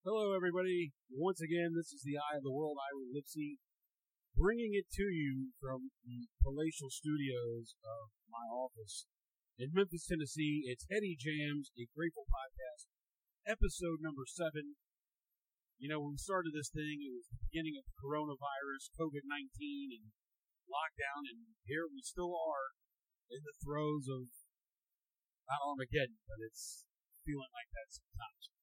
Hello, everybody. Once again, this is the Eye of the World, Ira Lipsy, bringing it to you from the palatial studios of my office in Memphis, Tennessee. It's Heady Jams, a Grateful podcast, episode number seven. You know, when we started this thing, it was the beginning of coronavirus, COVID 19, and lockdown, and here we still are in the throes of not Armageddon, but it's feeling like that sometimes.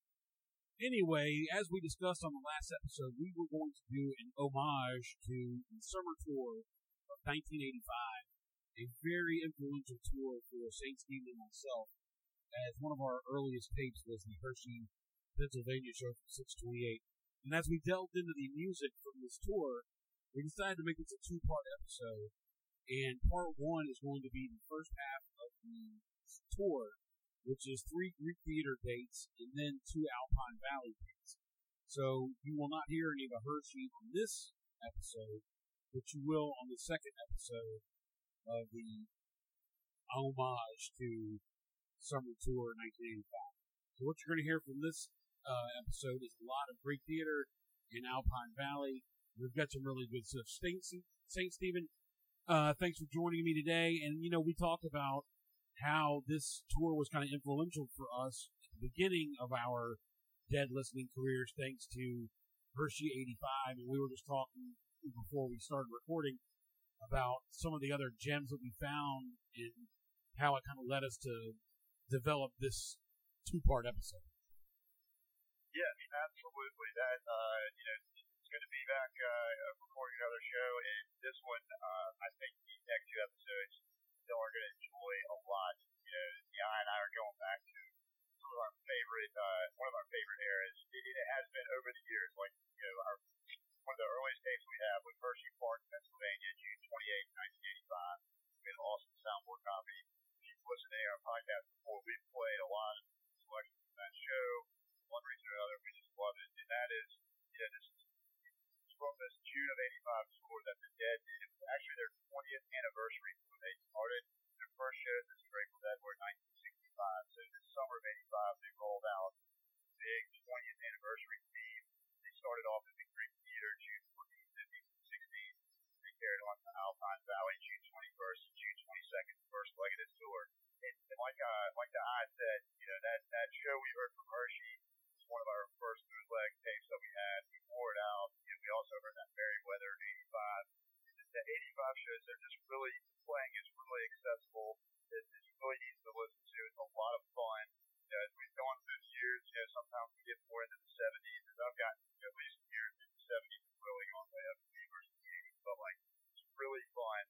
Anyway, as we discussed on the last episode, we were going to do an homage to the summer tour of 1985, a very influential tour for St. Stephen and myself, as one of our earliest tapes was the Hershey, Pennsylvania show from 628. And as we delved into the music from this tour, we decided to make this a two-part episode. And part one is going to be the first half of the tour, which is three Greek theater dates and then two Alpine Valley dates. So you will not hear any of the Hershey on this episode, but you will on the second episode of the homage to Summer Tour 1985. So what you're going to hear from this uh, episode is a lot of Greek theater in Alpine Valley. We've got some really good stuff. St. St. Stephen, uh, thanks for joining me today. And, you know, we talked about how this tour was kind of influential for us at the beginning of our dead listening careers, thanks to Hershey 85. And we were just talking before we started recording about some of the other gems that we found and how it kind of led us to develop this two part episode. Yeah, absolutely. That, uh, you know, it's good to be back uh, recording another show. And this one, uh, I think these next two episodes, still are going to enjoy a lot. You know, yeah, and I are going back to some of our favorite, uh, one of our favorite eras. It, it has been over the years, like you know, our one of the earliest tapes we have with Hershey Park, Pennsylvania, June 28, 1985. We had an awesome soundboard copy. If you've listened to our podcast before, we've played a lot of selections from that show. One reason or another, we just love it, and that is, you know, this is from this June of 85 tour that the Dead did. It was actually their 20th anniversary when they started their first show as the Grateful Dead were in 1965. So this summer of 85, they rolled out the big 20th anniversary theme. They started off at the Greek Theater June 14th, 15th, and 16th. They carried on to Alpine Valley June 21st and June 22nd, first leg of this tour. And, like uh, like the eye said, you know that that show we heard from Hershey one of our first bootleg tapes that we had. We wore it out. Know, we also heard that Merriweather in '85. The '85 shows they're just really playing is really accessible. It, it's really easy to listen to. It's a lot of fun. You know, as we've gone through the years, you know, sometimes we get more into the '70s. As I've gotten at least years in the '70s, it's really gone way up to me versus the '80s. But like, it's really fun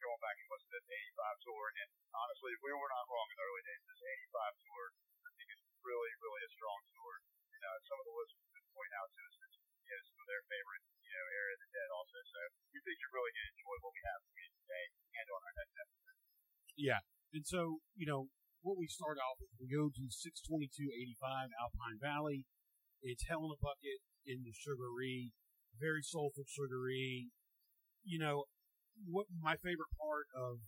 going back and listening to the '85 tour. And honestly, we were not wrong in the early days. This '85 tour, I think, is really, really a strong tour. Some of the listeners have pointed out to us that you know, some of their favorite you know area of the dead also. So we think you're really going to enjoy what we have for you today and on our next episode. Yeah. And so, you know, what we start off with, we go to 62285 Alpine Valley. It's Hell in a Bucket in the Sugaree, very soulful Sugaree. You know, what my favorite part of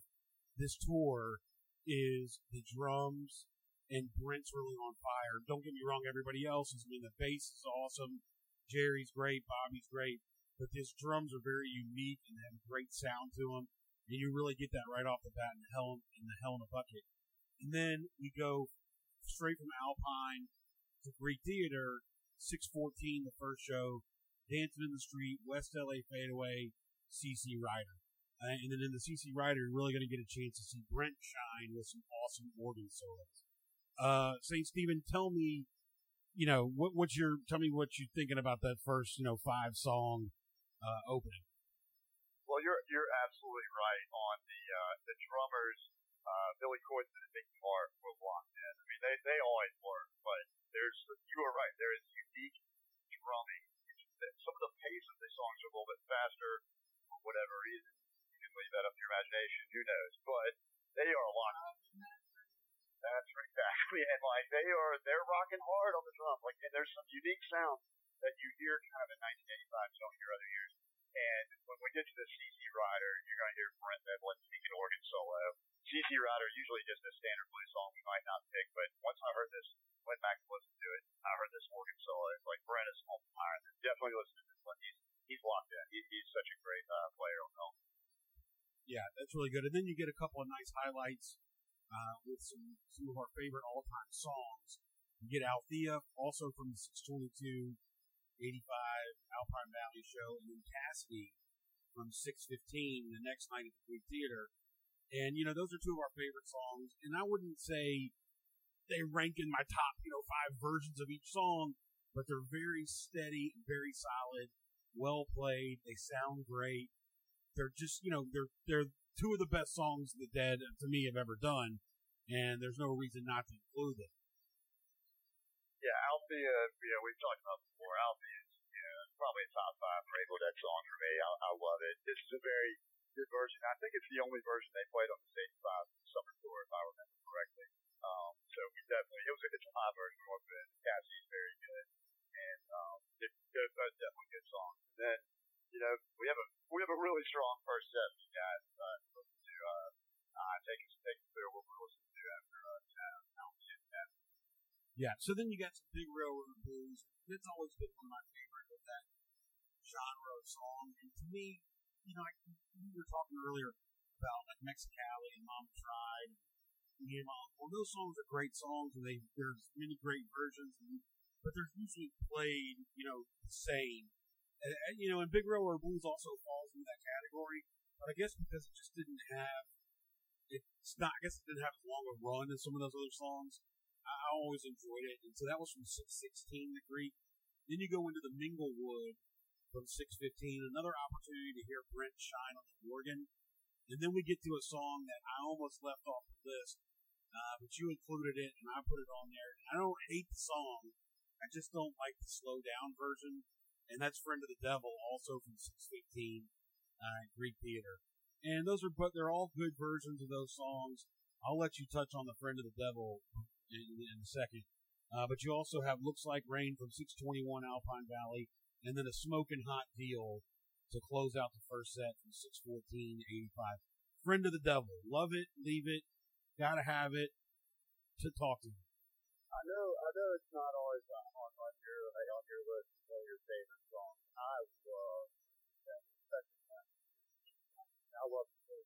this tour is the drums and Brent's really on fire. Don't get me wrong, everybody else is, I mean, the bass is awesome. Jerry's great, Bobby's great, but his drums are very unique and have a great sound to them. And you really get that right off the bat in the hell in the hell in a bucket. And then we go straight from Alpine to Greek Theater, 614, the first show, Dancing in the Street, West LA Fadeaway, CC Rider. Uh, and then in the CC Rider, you're really going to get a chance to see Brent shine with some awesome organ solos. Uh, St. Stephen, tell me, you know, what, what's your, tell me what you're thinking about that first, you know, five song, uh, opening. Well, you're you're absolutely right on the uh, the drummers. Uh, Billy Corson and Mickey Hart were locked in. I mean, they they always were, but there's you are right. There is unique drumming. Some of the pace of the songs are a little bit faster for whatever reason. You can leave that up to your imagination. Who knows? But they are locked. That's right, exactly. And like they are, they're rocking hard on the drum. Like, and there's some unique sounds that you hear kind of in 1985 you don't hear other years. And when we get to the CC Rider, you're going to hear Brent Evelyn take an organ solo. CC Rider is usually just a standard blues song we might not pick, but once I heard this went back and listened to it. I heard this organ solo. It's like Brent is on fire. Definitely listen to this one. He's he's locked in. He, he's such a great uh, player on film. Yeah, that's really good. And then you get a couple of nice highlights uh, with some some of our favorite all time songs. You get Althea, also from the 622 85 Alpine Valley show, and then Cassidy from 615 the next night at the Greek Theater. And, you know, those are two of our favorite songs. And I wouldn't say they rank in my top, you know, five versions of each song, but they're very steady, very solid, well played. They sound great. They're just, you know, they're, they're two of the best songs the Dead, to me, have ever done. And there's no reason not to include them. Yeah, Althea, you know, we've talked about before. Althea is, you know, probably top five Grateful Dead song for me. I, I love it. This is a very good version. I think it's the only version they played on the Stage 5 summer tour, if I remember correctly. Um, so we definitely, it was a, a high version of it. Cassie's very good. And, um, it, it, that's definitely a good song. And then, you know, we have a, we have a really strong first set we got, uh, to listen to, uh, uh, take us, take us through what we're listening to after, uh, and Yeah, so then you got some big railroad blues. That's always been one of my favorite of that genre of song. And to me, you know, I, we were talking earlier about like Mexicali and Mama Tried and and My Uncle. Those songs are great songs, and they there's many great versions, and, but they're usually played, you know, the same. And, and, you know, and Big Railroad Blues also falls into that category. But I guess because it just didn't have, it's not. I guess it didn't have as long a run as some of those other songs. I always enjoyed it. And so that was from 616, the Greek. Then you go into the Minglewood from 615, another opportunity to hear Brent shine on the organ. And then we get to a song that I almost left off the list, uh, but you included it and I put it on there. And I don't hate the song, I just don't like the slow down version. And that's Friend of the Devil, also from 615 uh, Greek Theater. And those are, but they're all good versions of those songs. I'll let you touch on the Friend of the Devil in, in a second. Uh, but you also have Looks Like Rain from 621 Alpine Valley, and then a Smoking Hot Deal to close out the first set from 614 85. Friend of the Devil. Love it, leave it, gotta have it to talk to you. I know, I know it's not always on, on, on your on your list of your favorite songs. I love that. I love the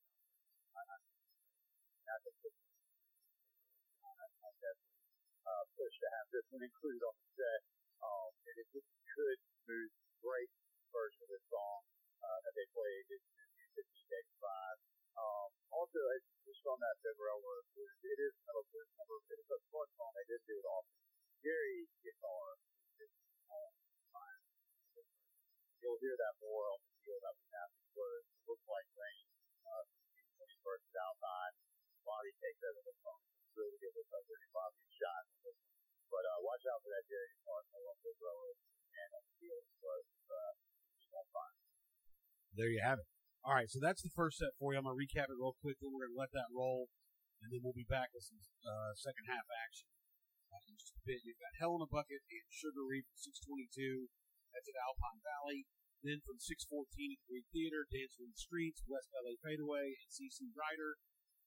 I, I, I think this uh, push to have this one included on the set. Um, and it just could smooth great version of the song uh, that they played in the music five. Um, also, just on that Big Railroad, it is of a number. It is a fun song. They did do it often. Jerry's guitar on fire. You'll hear that more on the deal that we have where it looks like rain uh, he bursts outside. Bobby takes over the song. Really give us like really Bobby shot. But uh, watch out for that Jerry Park along the road and on the field was uh, on fire. There you have it. All right, so that's the first set for you. I'm gonna recap it real quickly. We're gonna let that roll, and then we'll be back with some uh, second half action uh, in just a bit. You've got Hell in a Bucket and Sugaree from 622. That's at Alpine Valley. Then from 614 at the Greek Theater, Dancing in the Streets, West LA Fadeaway, and CC Rider.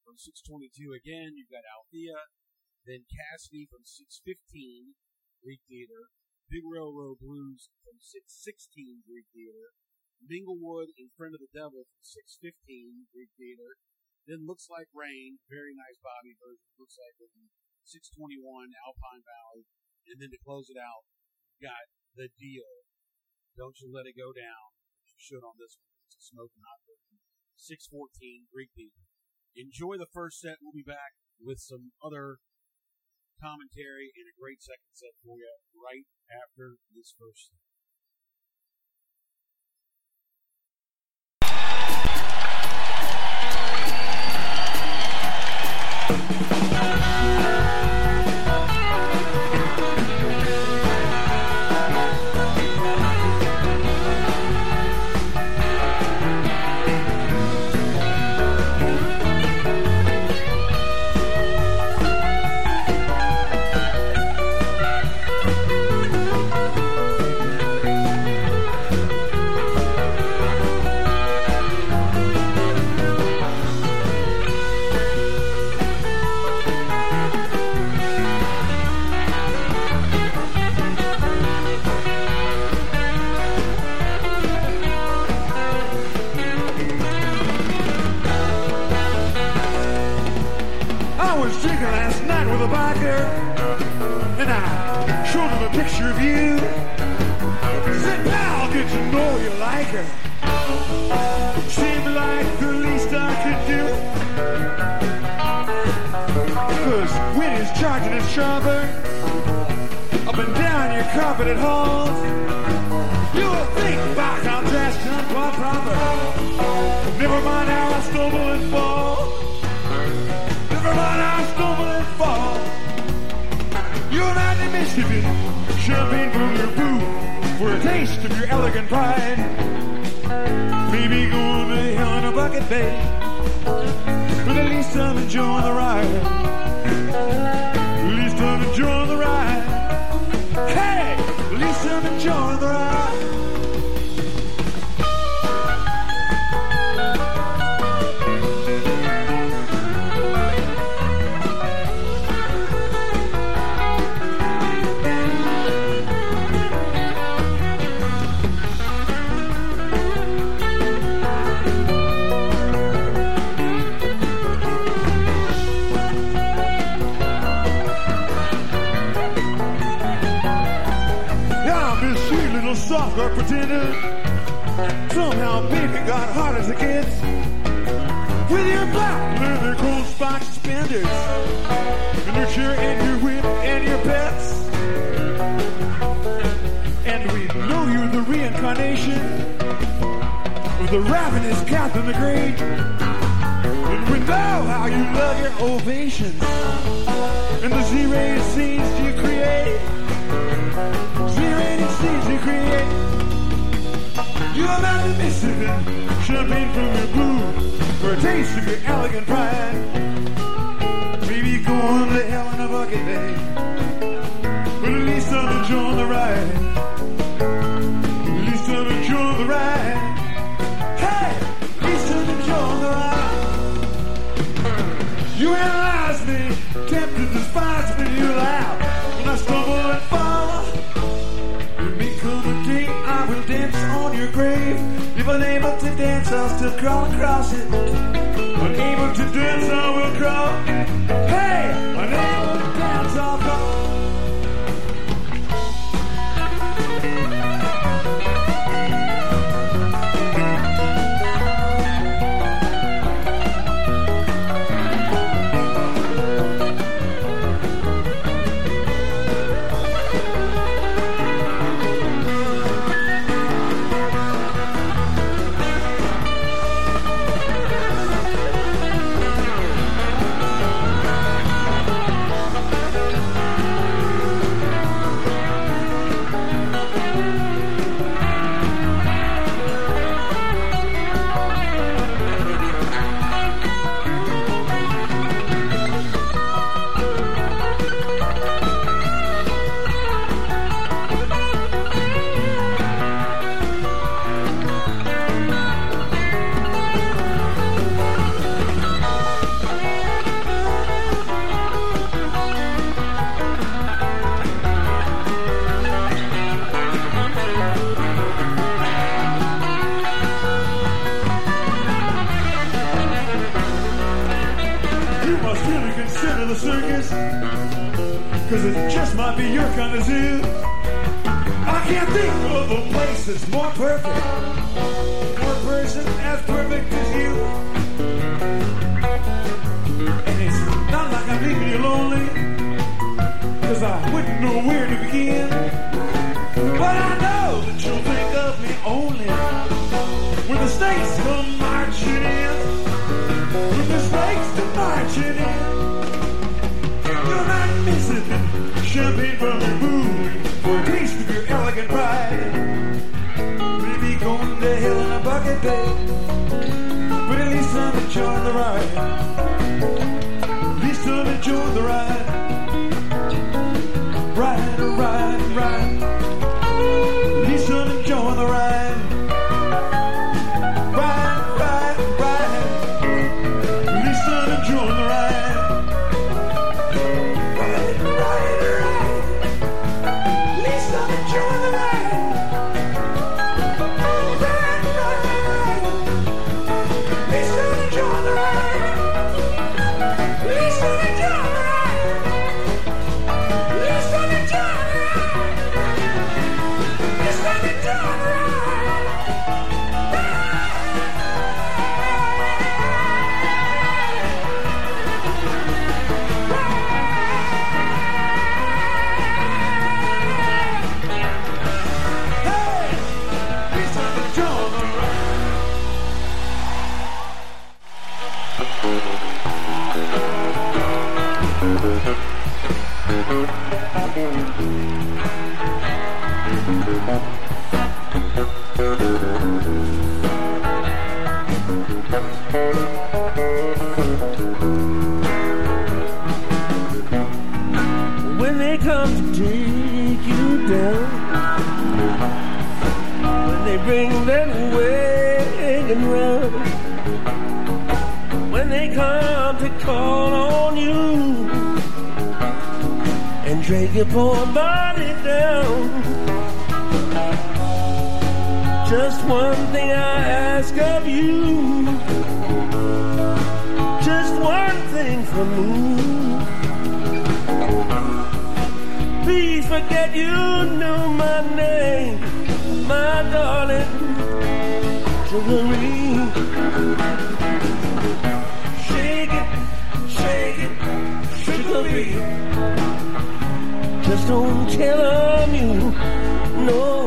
From 622 again, you've got Althea. Then Cassidy from 615 Greek Theater. Big Railroad Blues from 616 Greek Theater. Minglewood in Friend of the Devil from 615 Greek Theater. Then Looks Like Rain, very nice Bobby version. Looks like Rain. 621 Alpine Valley. And then to close it out, you got The Deal. Don't You Let It Go Down. You should on this one. It's a smoking hot version. 614 Greek Theater. Enjoy the first set. We'll be back with some other commentary and a great second set for you right after this first set. His up and down your carpeted halls, you'll think about how dressed up quite proper. Never mind how I stumble and fall. Never mind how I stumble and fall. You're not in Mississippi, champagne from your boot for a taste of your elegant pride. Maybe go to hell in a bucket, babe. But at least I'm enjoying the ride. Enjoying the ride. Hey, least I'm the ride. With your black leather cold spike suspenders. And your chair and your whip and your pets. And we know you're the reincarnation of the ravenous Catherine the Great. And we know how you love your ovations and the Z-rated scenes you create. Z-rated scenes you create. You're to miss it. Champagne from your blue for a taste of your elegant pride. Maybe going to hell in a bucket, babe. But at least I'm enjoying the ride. At least I'm enjoying the ride. Hey, at least I'm enjoying the ride. You analyze me, tempted to despise me, you laugh If unable to dance, I'll still crawl across it. Unable to dance, I will crawl. Hey, that's more perfect, for a person as perfect as you. And it's not like I'm leaving you lonely, cause I wouldn't know where to begin. In bucket. But at least I'm enjoying the ride. At least I'm enjoying the ride. ride. Ride, ride, Take your poor body down. Just one thing I ask of you. Just one thing from me. Please forget you knew my name, my darling. Jewelry. don't tell them you know.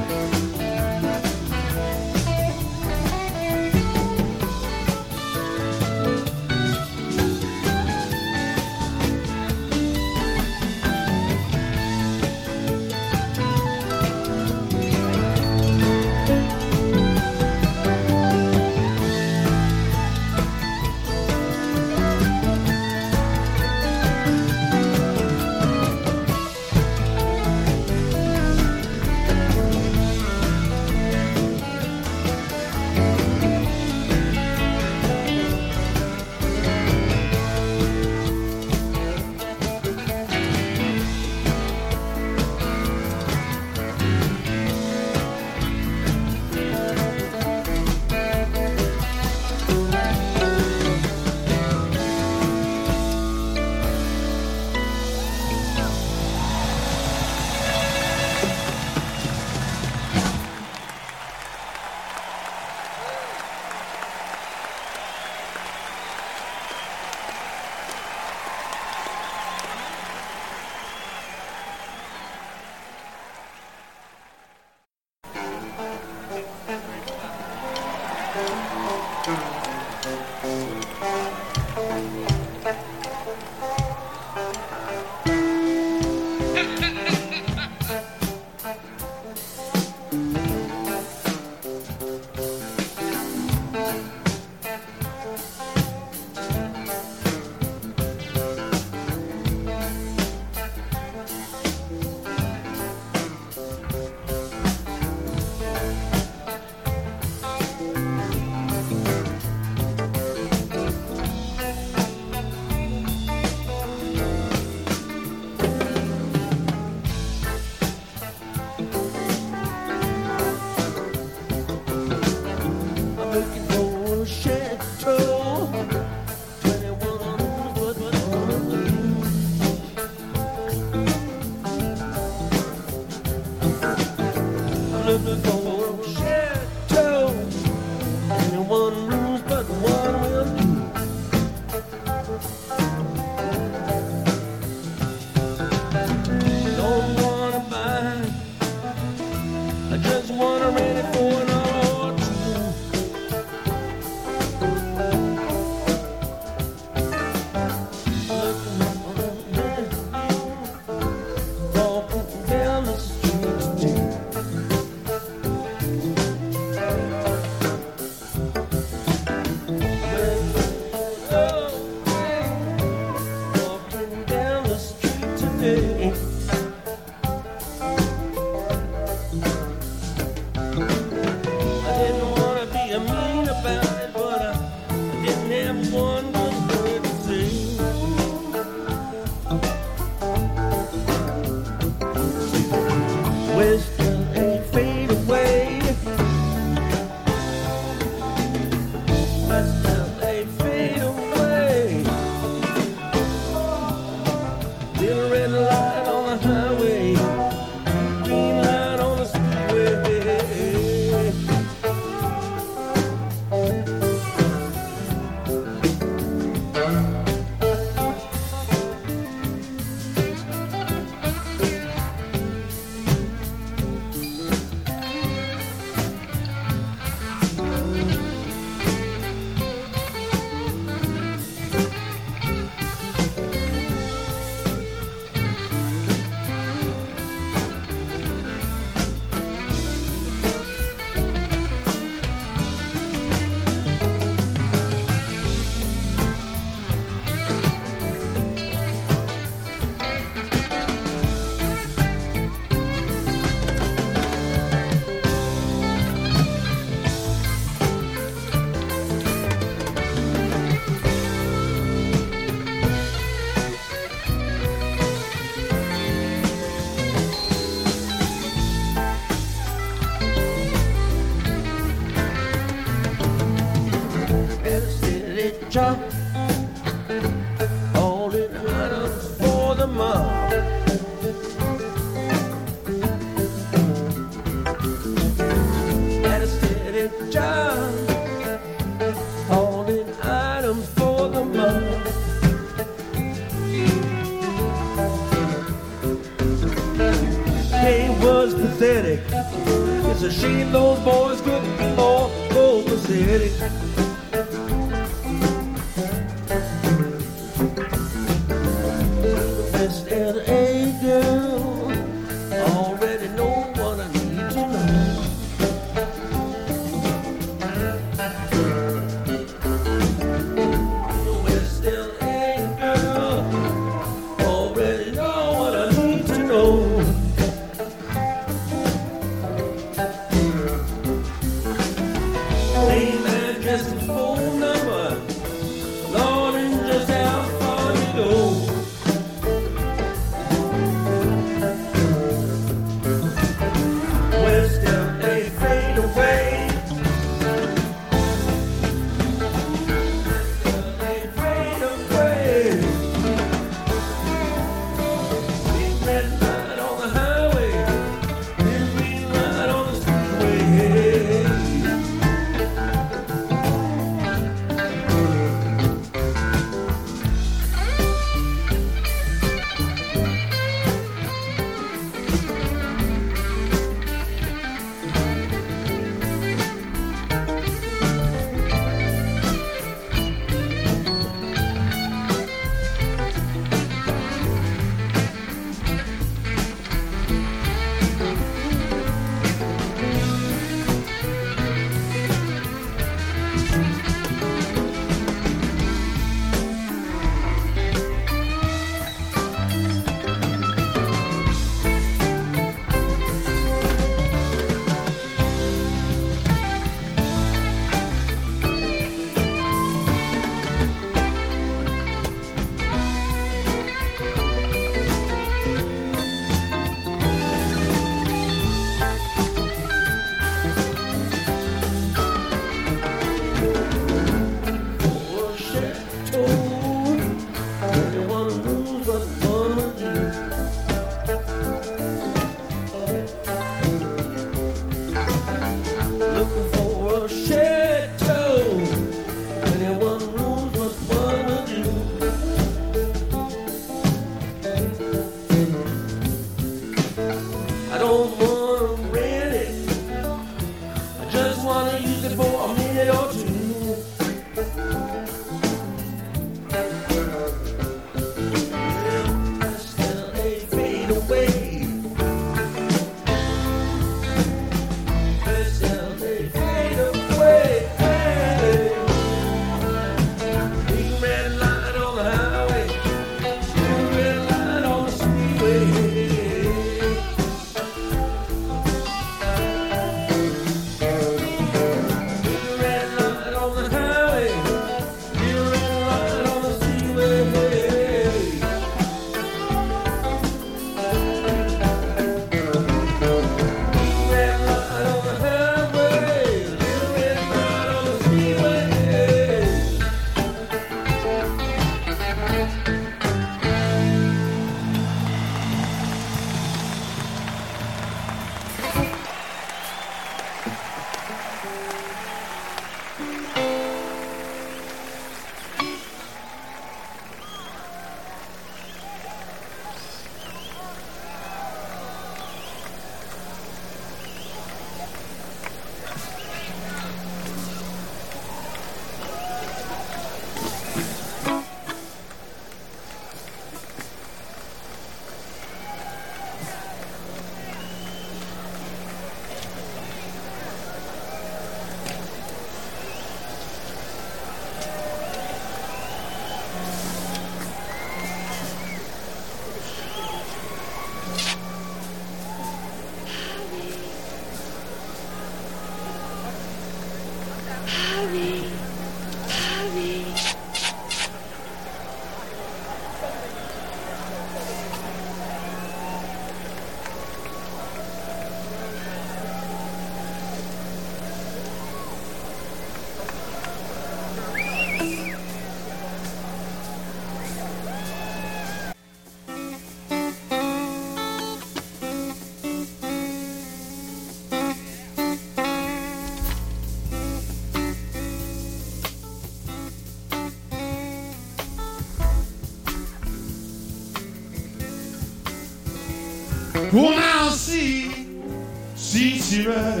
See,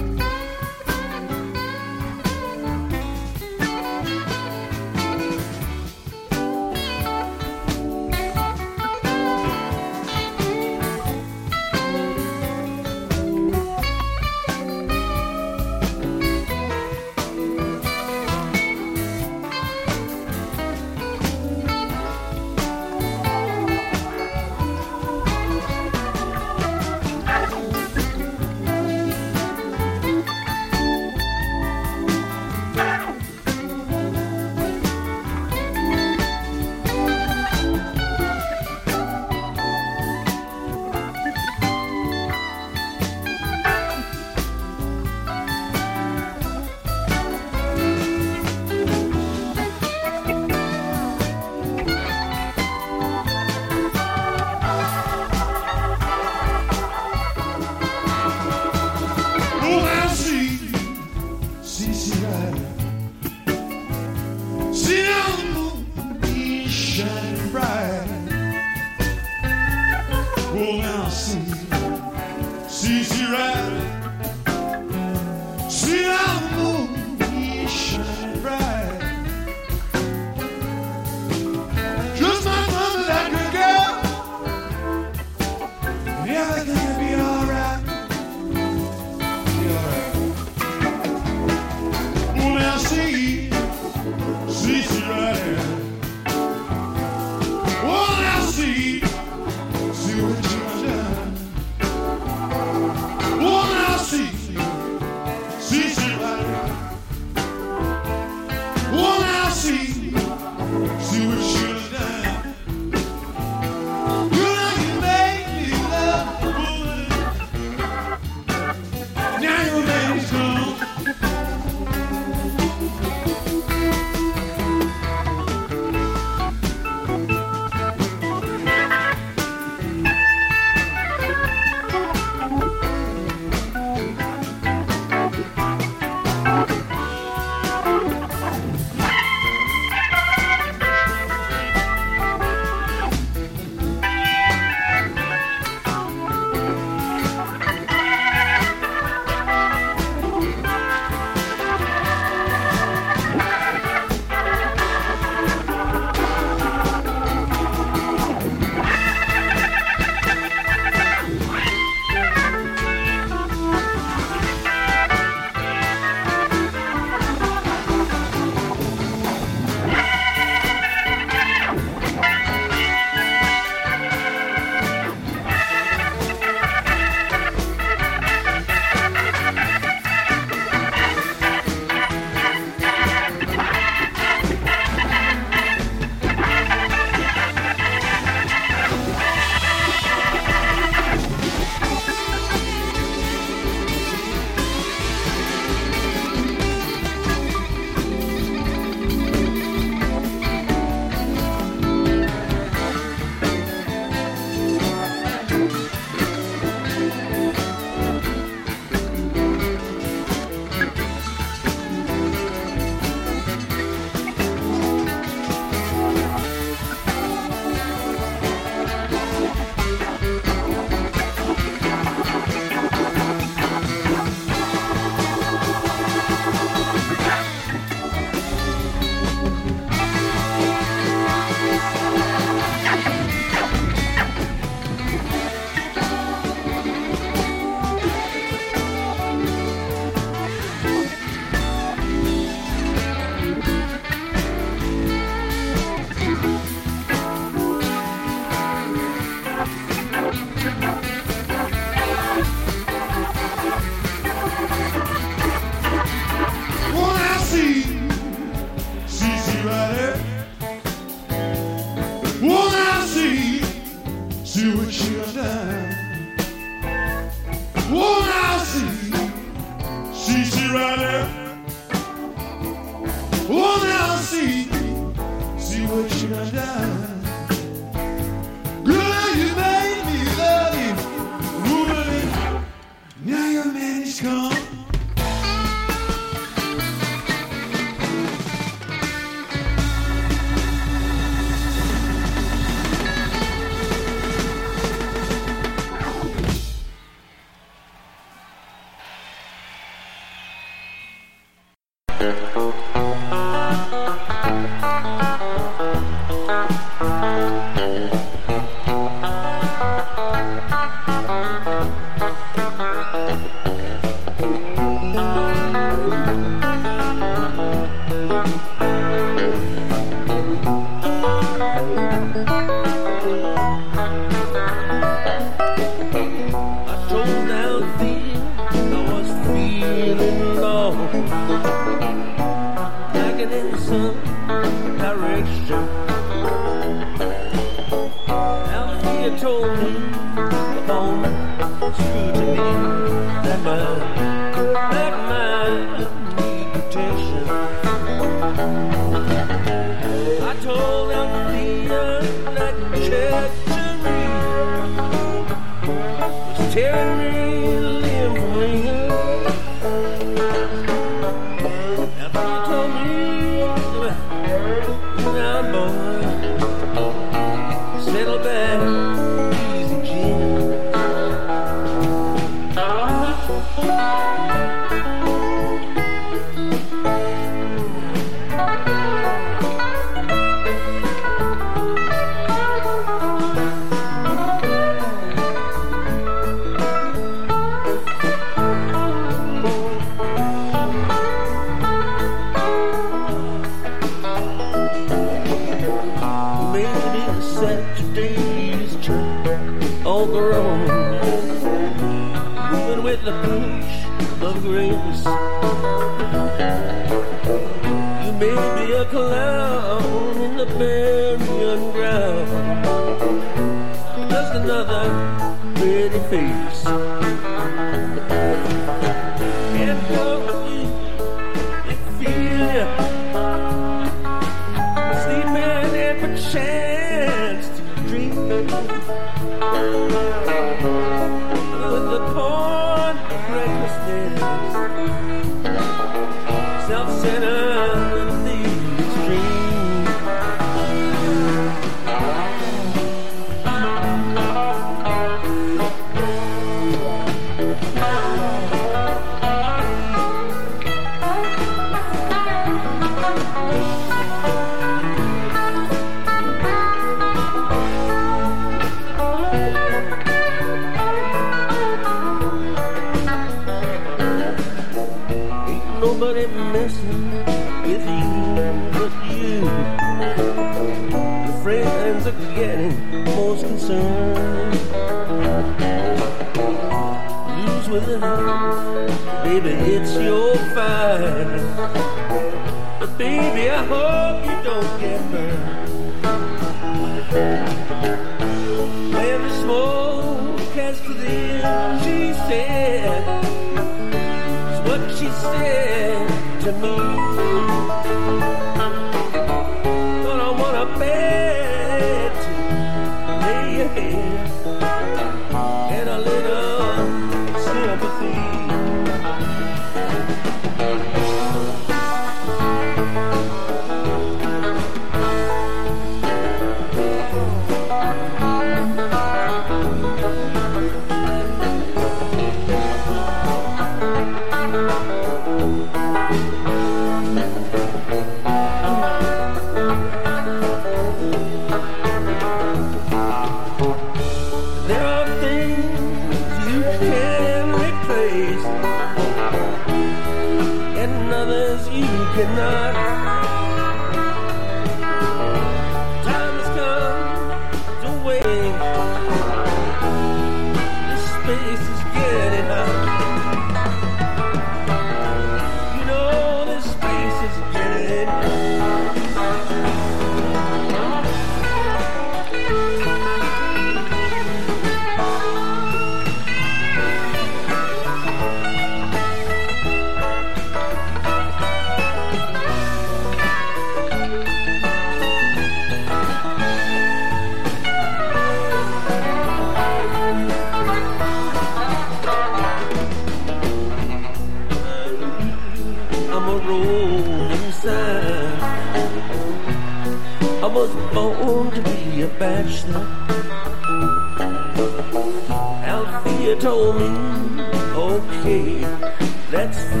that's fine.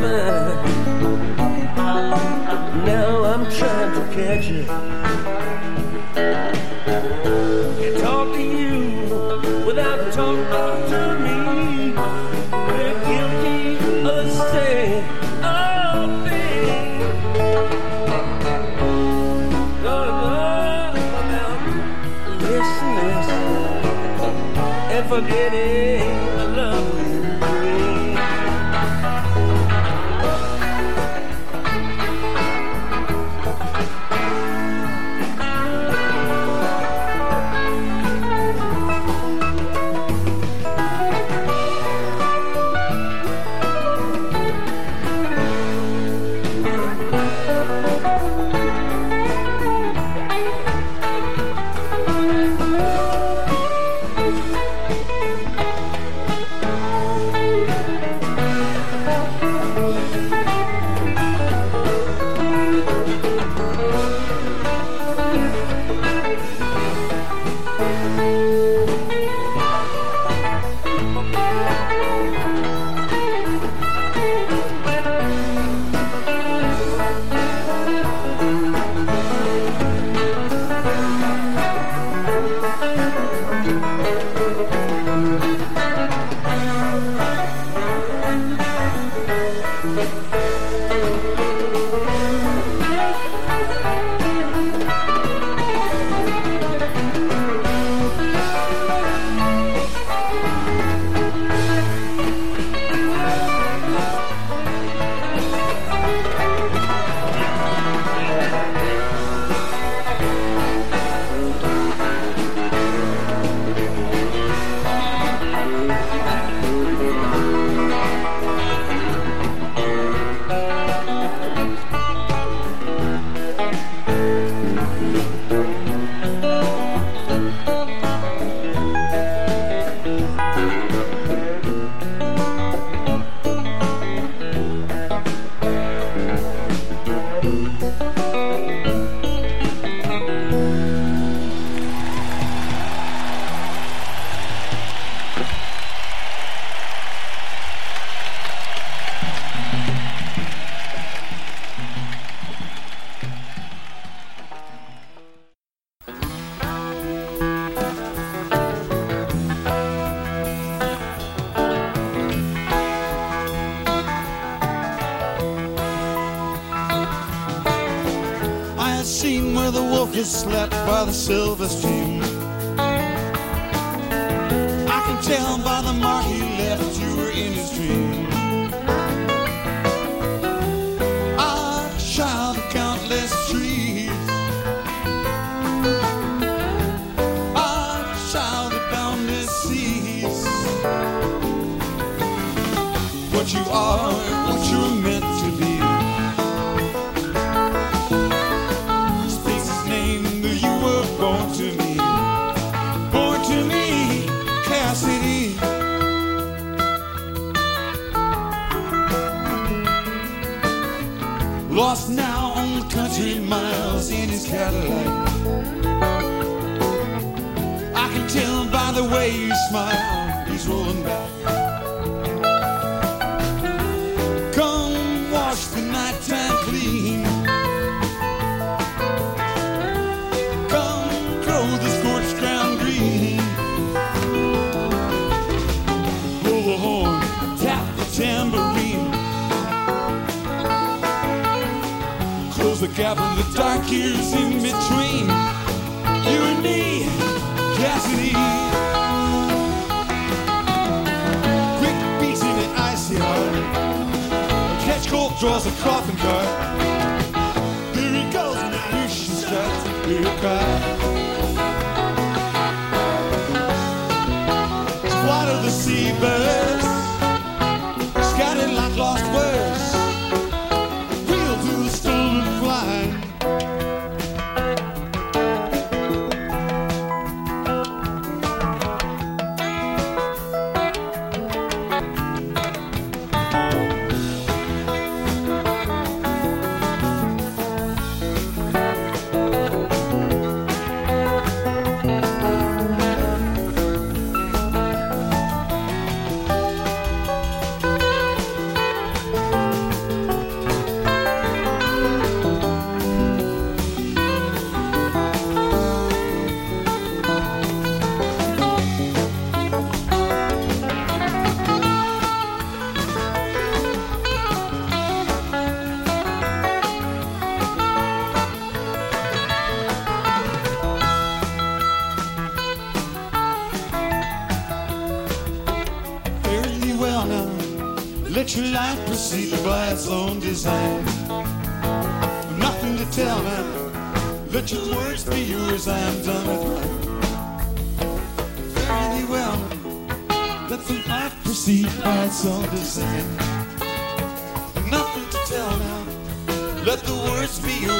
Now I'm trying to catch it. Can't talk to you without talking to me. We're guilty of the same. Oh, babe. Gonna go about and forget it.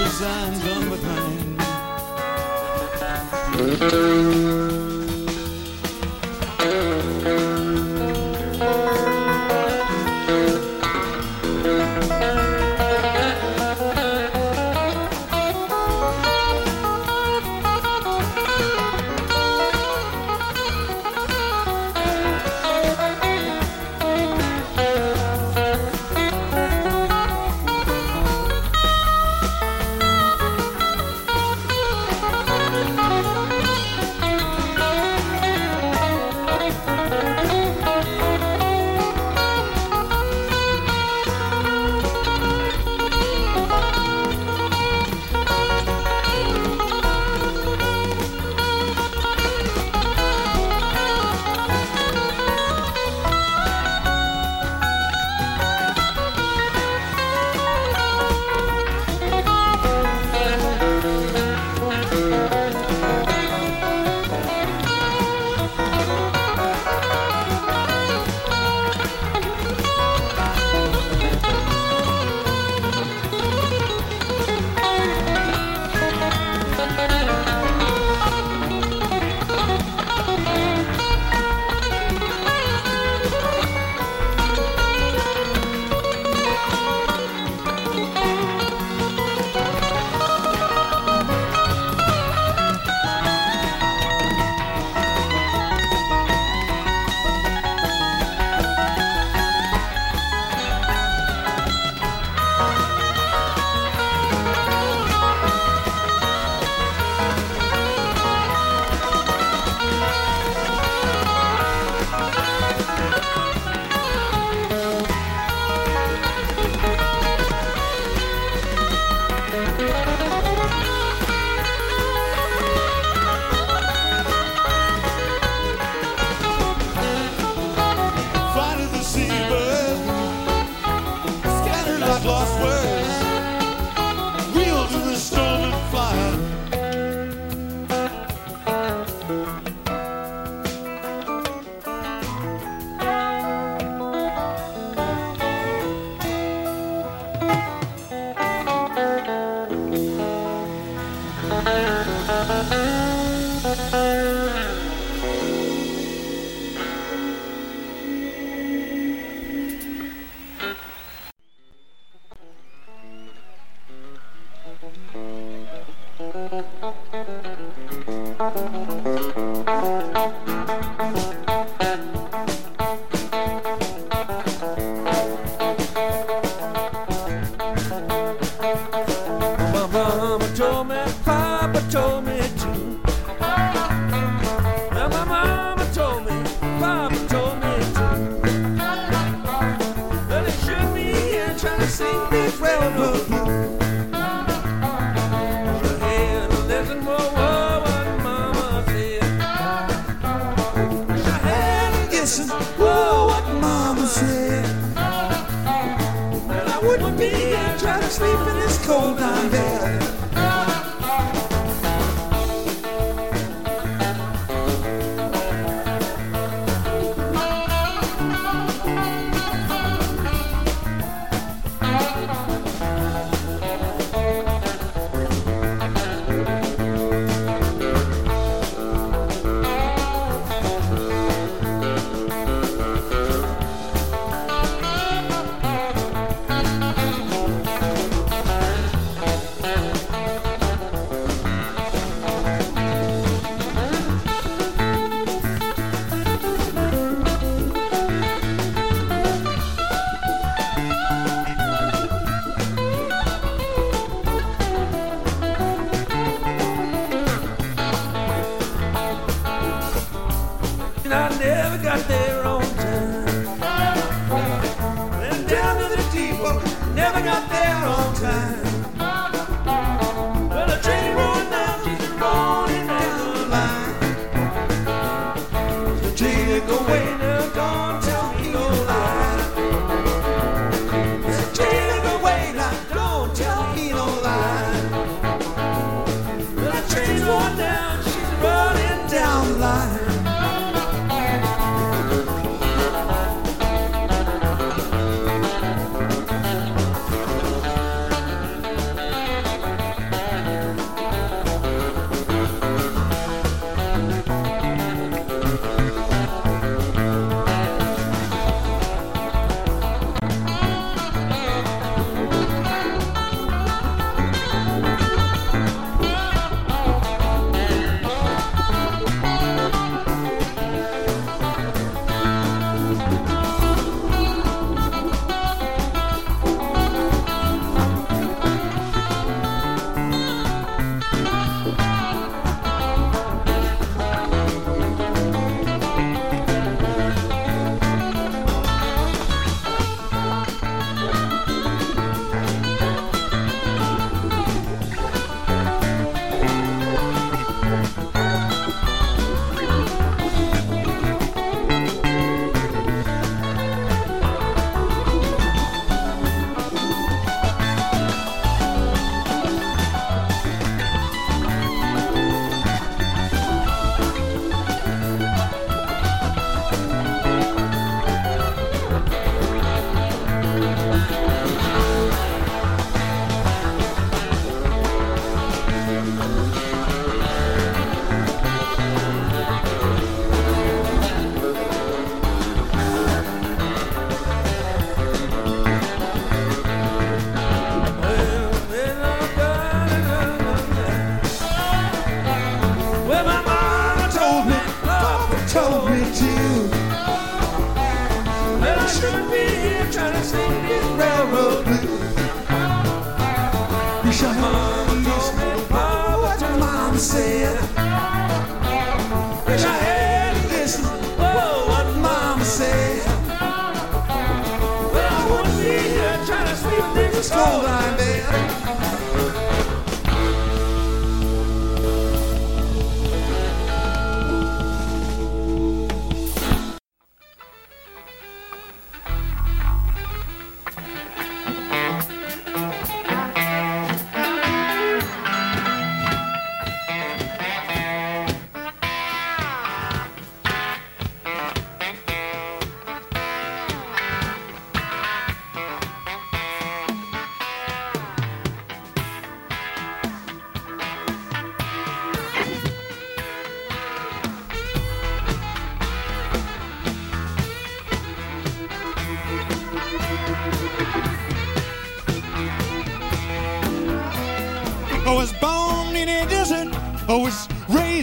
knows I'm gone behind.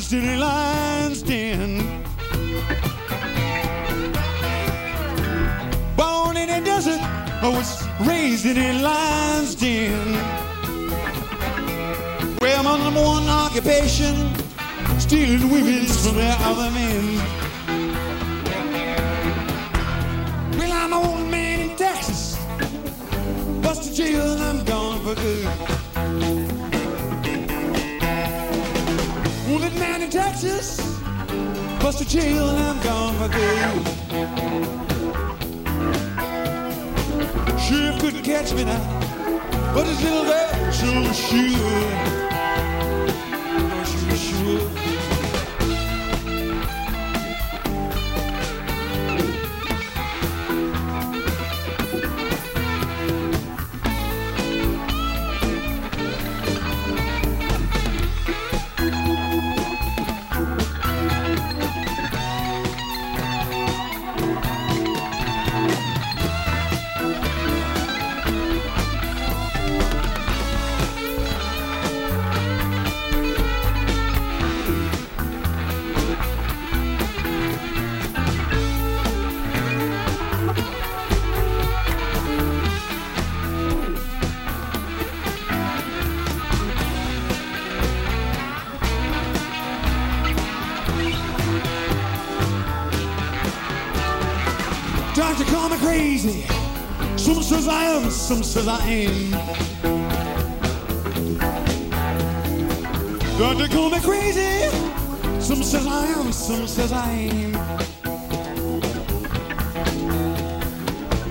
City in lion's den. Born in a desert, I was raised in a lion's den. Well, my number one occupation, stealing women from their other men. Well, I'm an old man in Texas, bust a jail and I'm gone for good. Buster Chill and I'm gone for good. Sheriff couldn't catch me now, but his little girl sure should. Am, says I ain't. Doctor call me crazy. Some says I am, some says I ain't.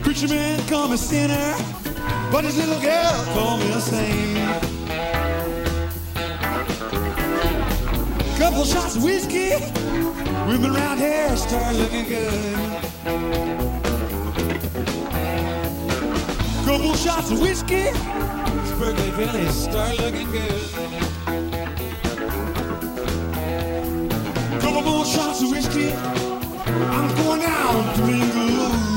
Preacher man call me sinner, but his little girl call me a saint. Couple shots of whiskey, women around here start looking good. Couple shots of whiskey, Berkeley Village start looking good. Couple more shots of whiskey, I'm going down to mingle.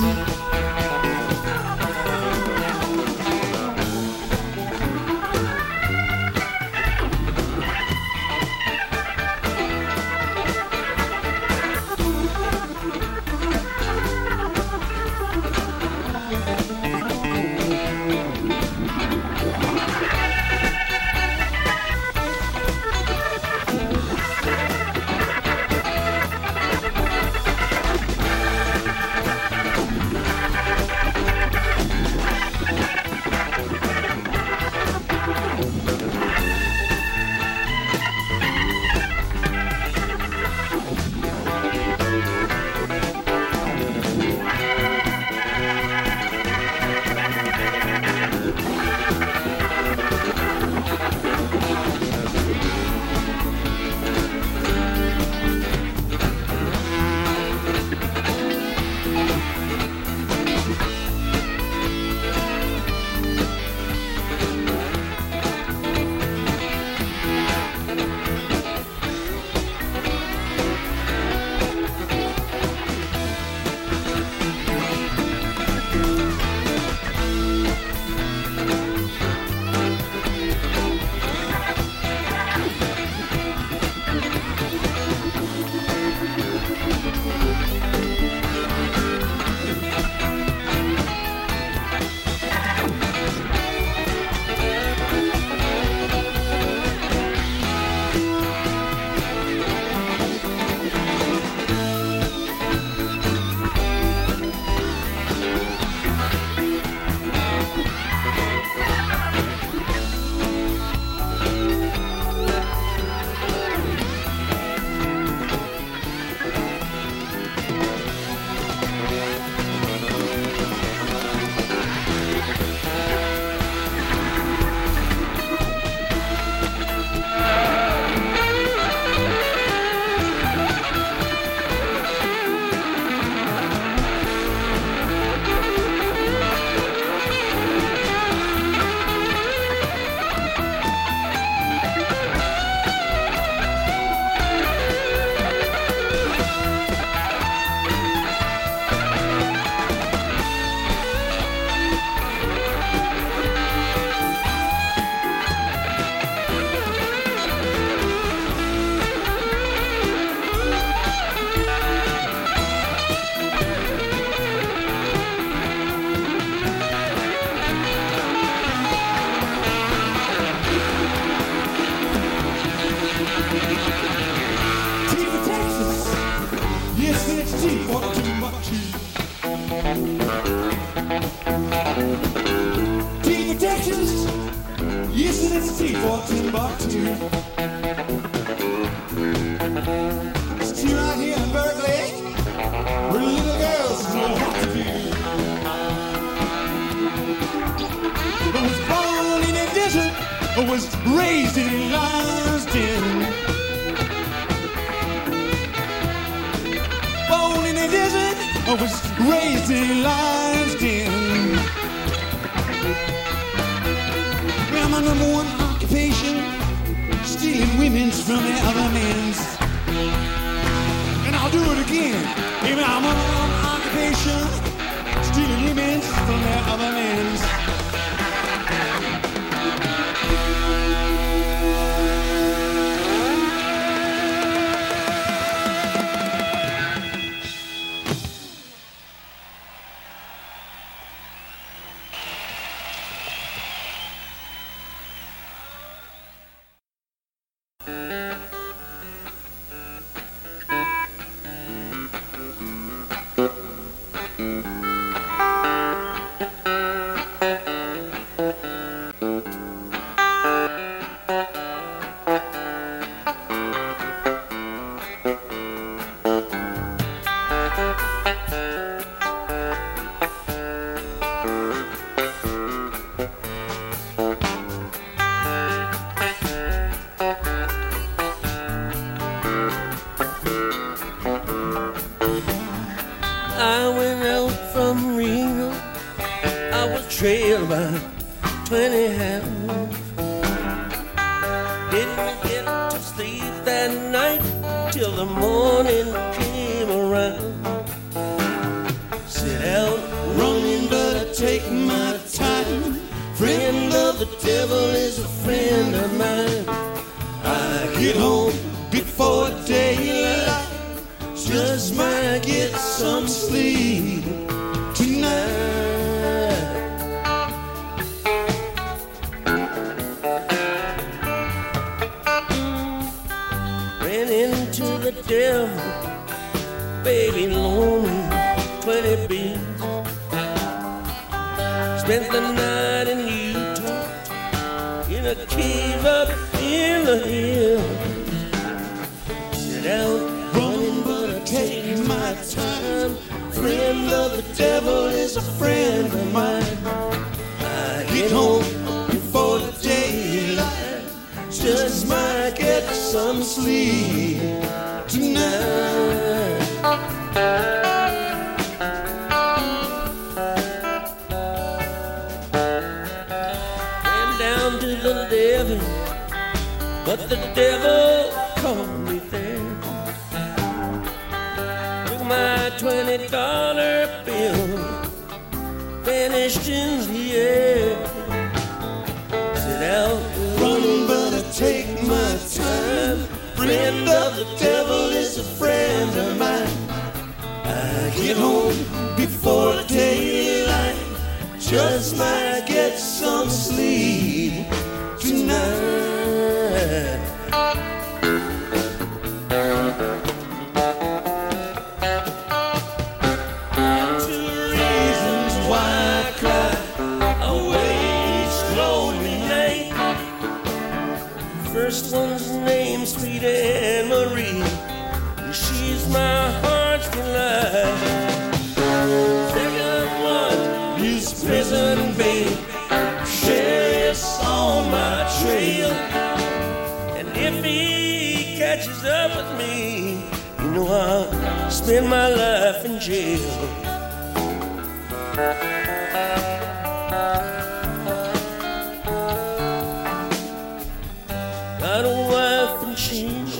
Got a wife and she's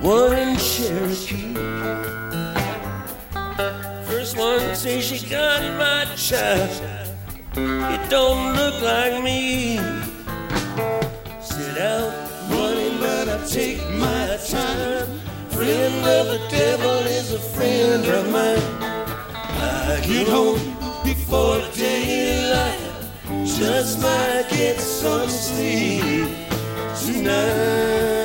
one in Cherokee. First one says she got my child. It don't look like me. Sit out running, but I take my time. Friend of the devil is a friend of mine. I get home for daylight. Just might get some sleep tonight.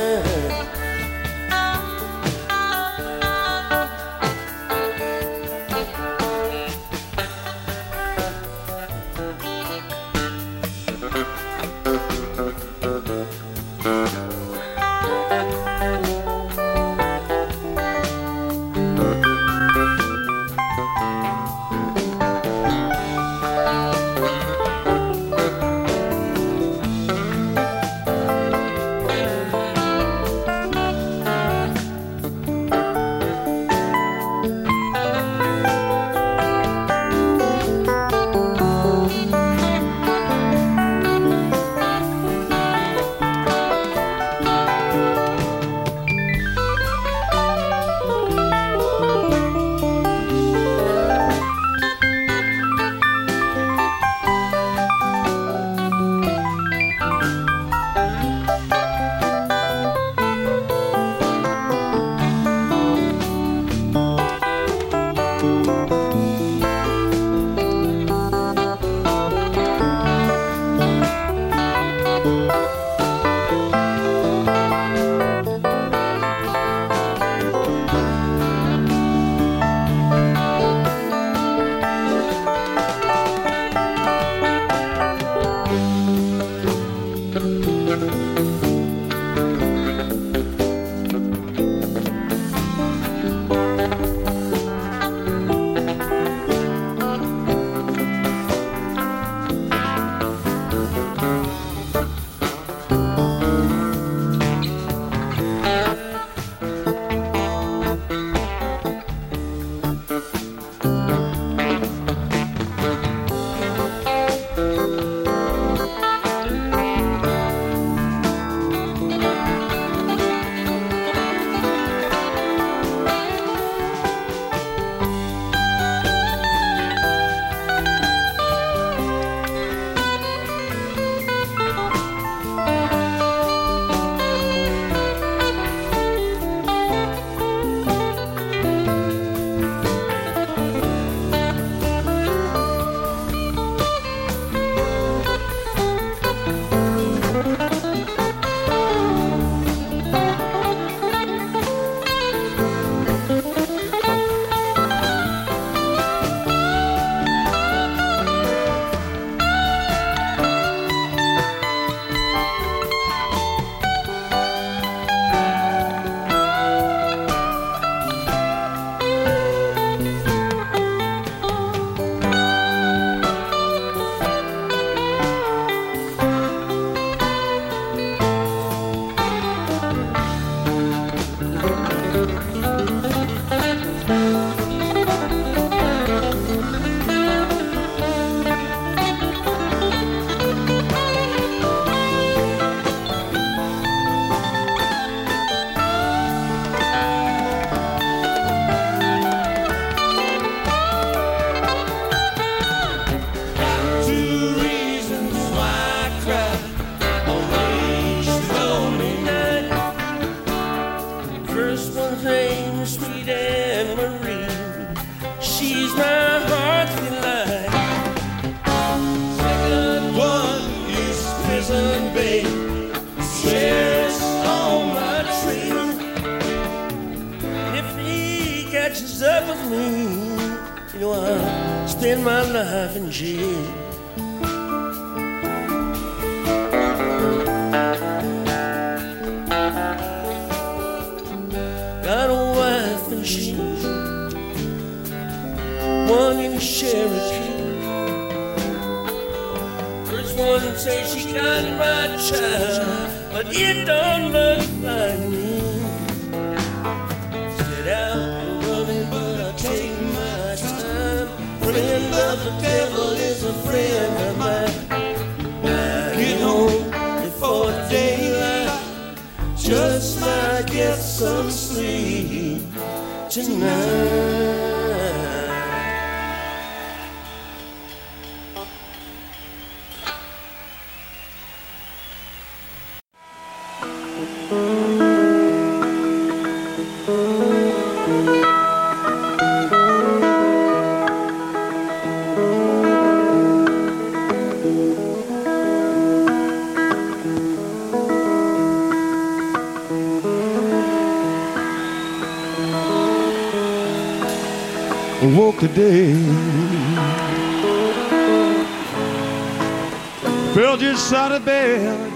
Bed.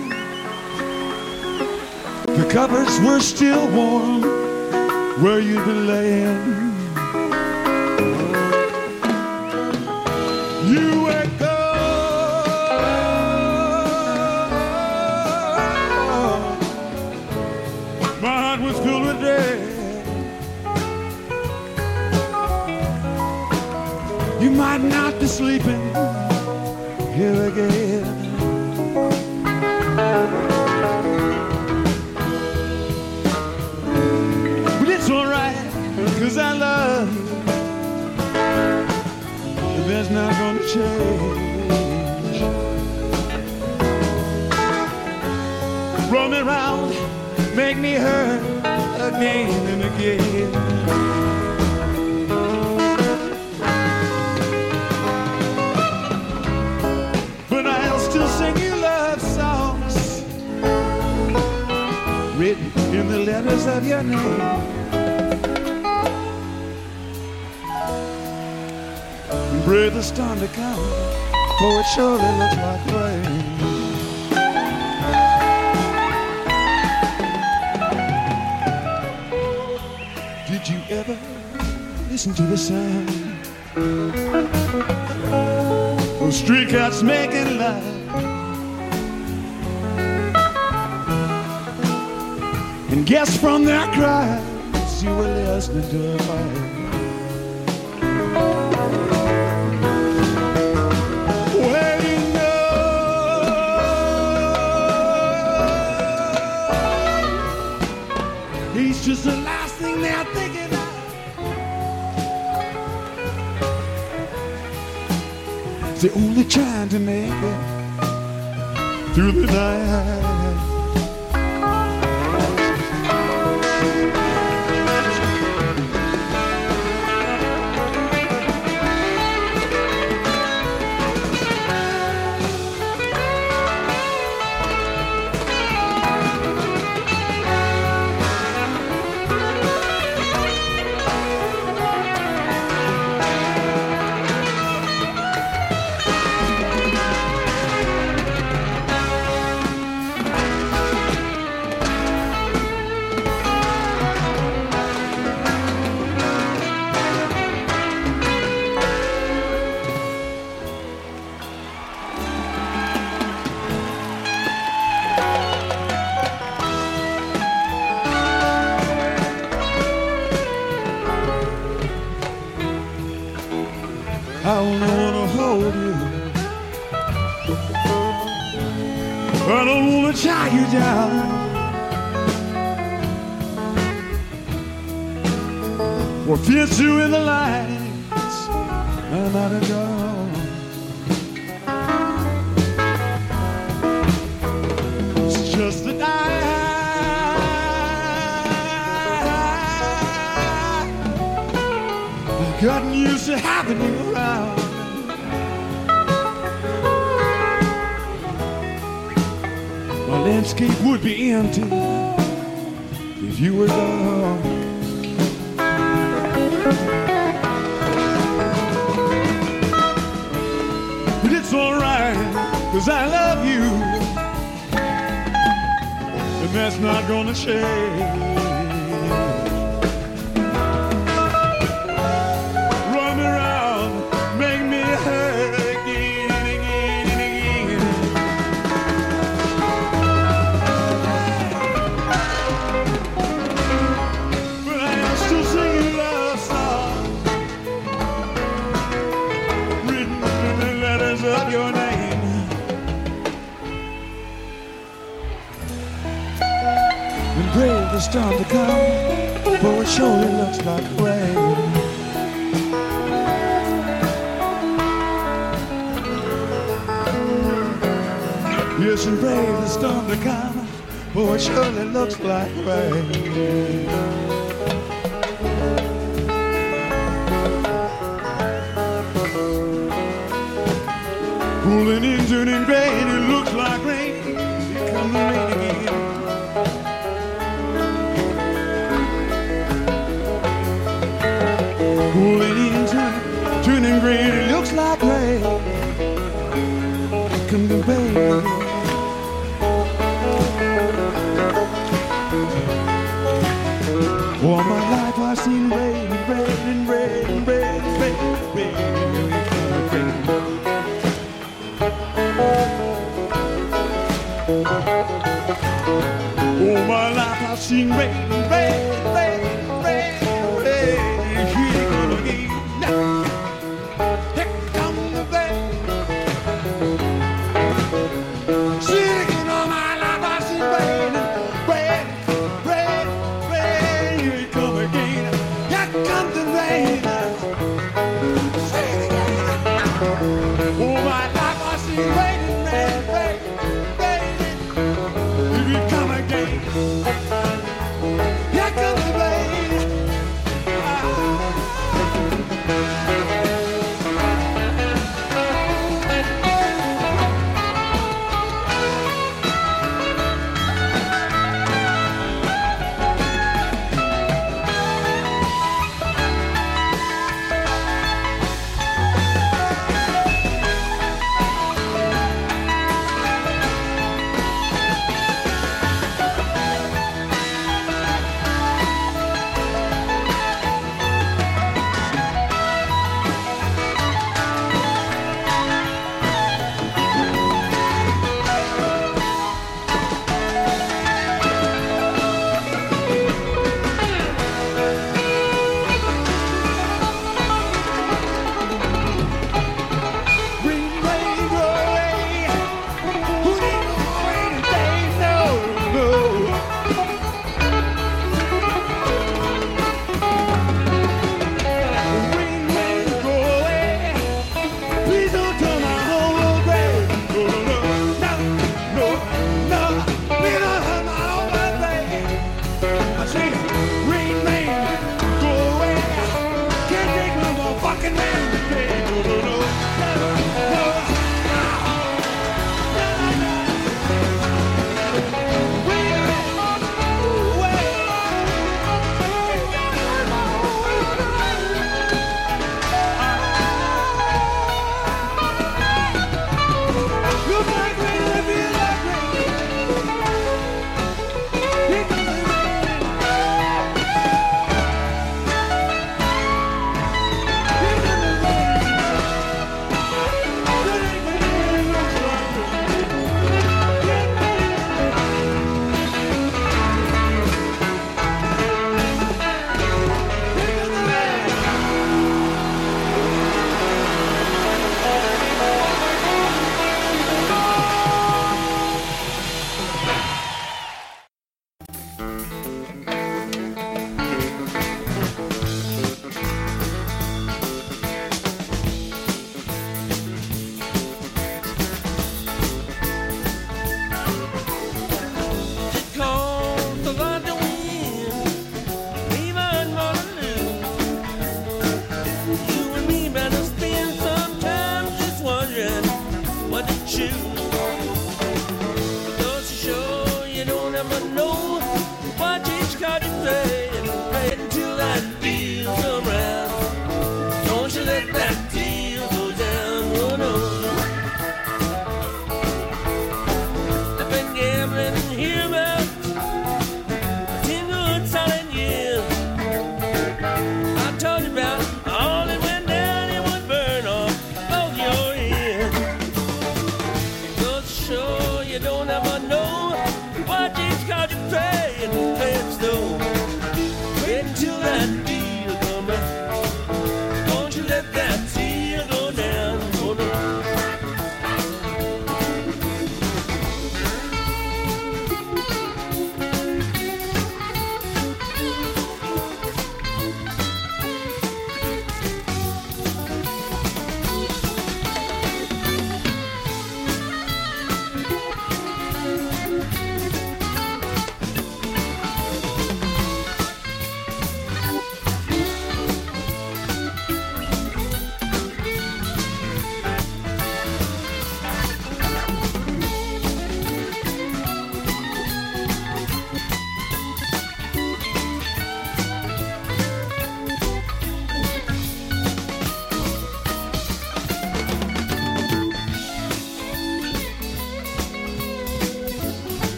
The covers were still warm where you'd been laying. You. My heart was filled with dread. You might not be sleeping here again. Cause I love you. And that's not gonna change. Roll me around, make me hurt again and again. but I'll still sing you love songs written in the letters of your name. Pray the storm to come, for it surely looks like rain. Did you ever listen to the sound? Those street cats making love. And guess from their cries you were listening to a They're only trying to make it through the night.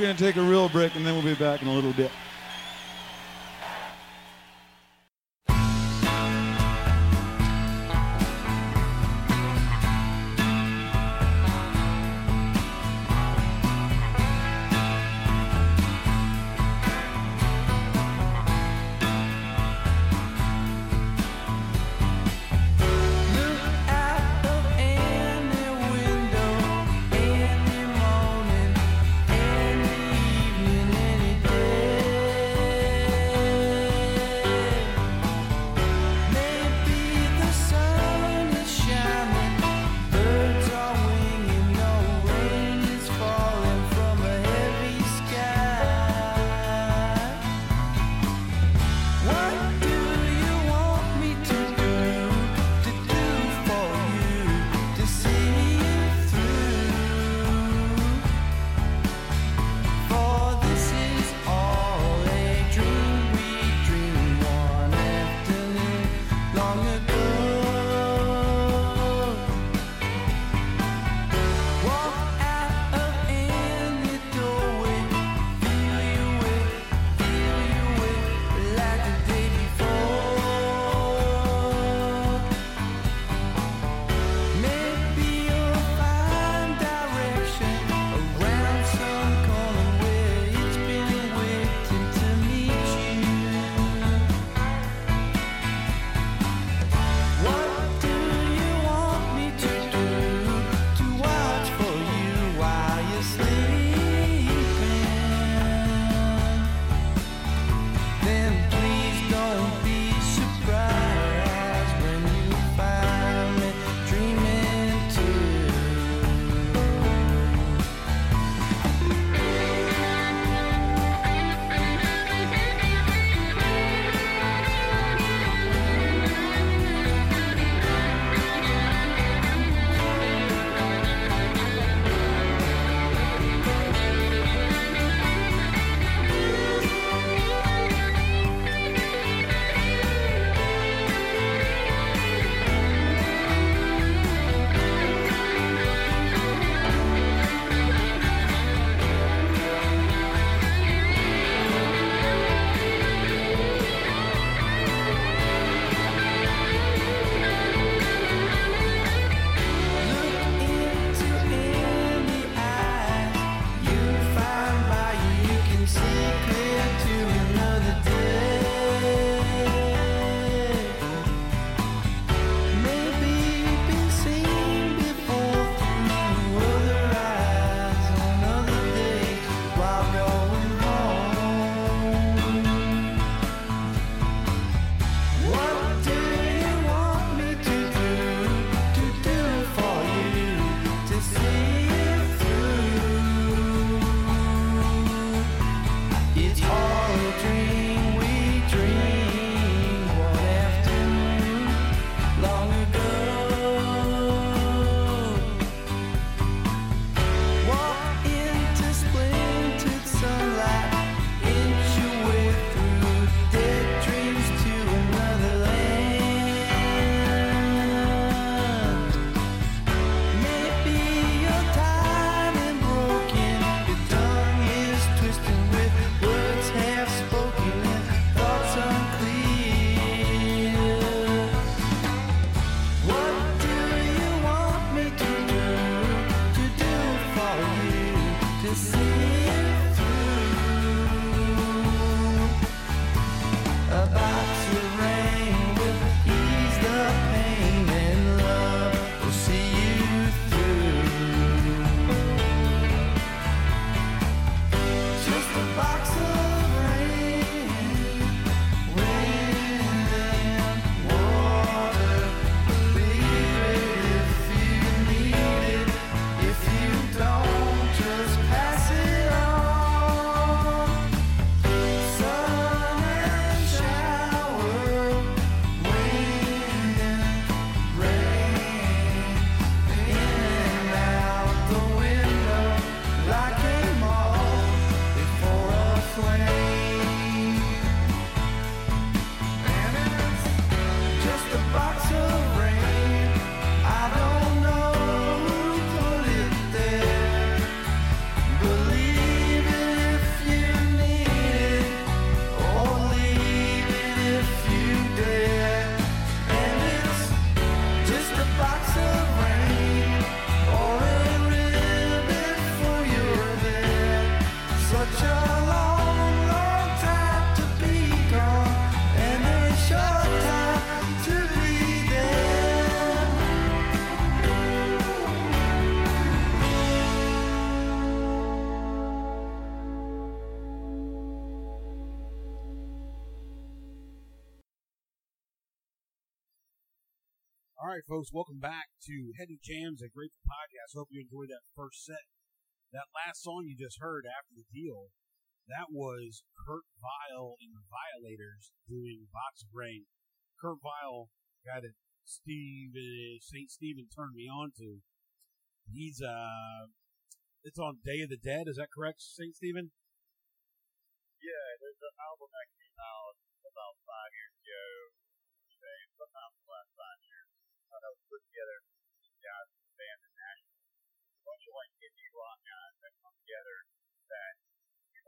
We're going to take a real break and then we'll be back in a little bit. Folks, welcome back to Heady Jams and Grateful Podcast. Hope you enjoyed that first set. That last song you just heard after the deal, that was Kurt Vile and the Violators doing Box of Rain. Kurt Vile, guy that Steve St. Stephen turned me on to. He's uh, it's on Day of the Dead. Is that correct, St. Stephen? Rock guys that come together that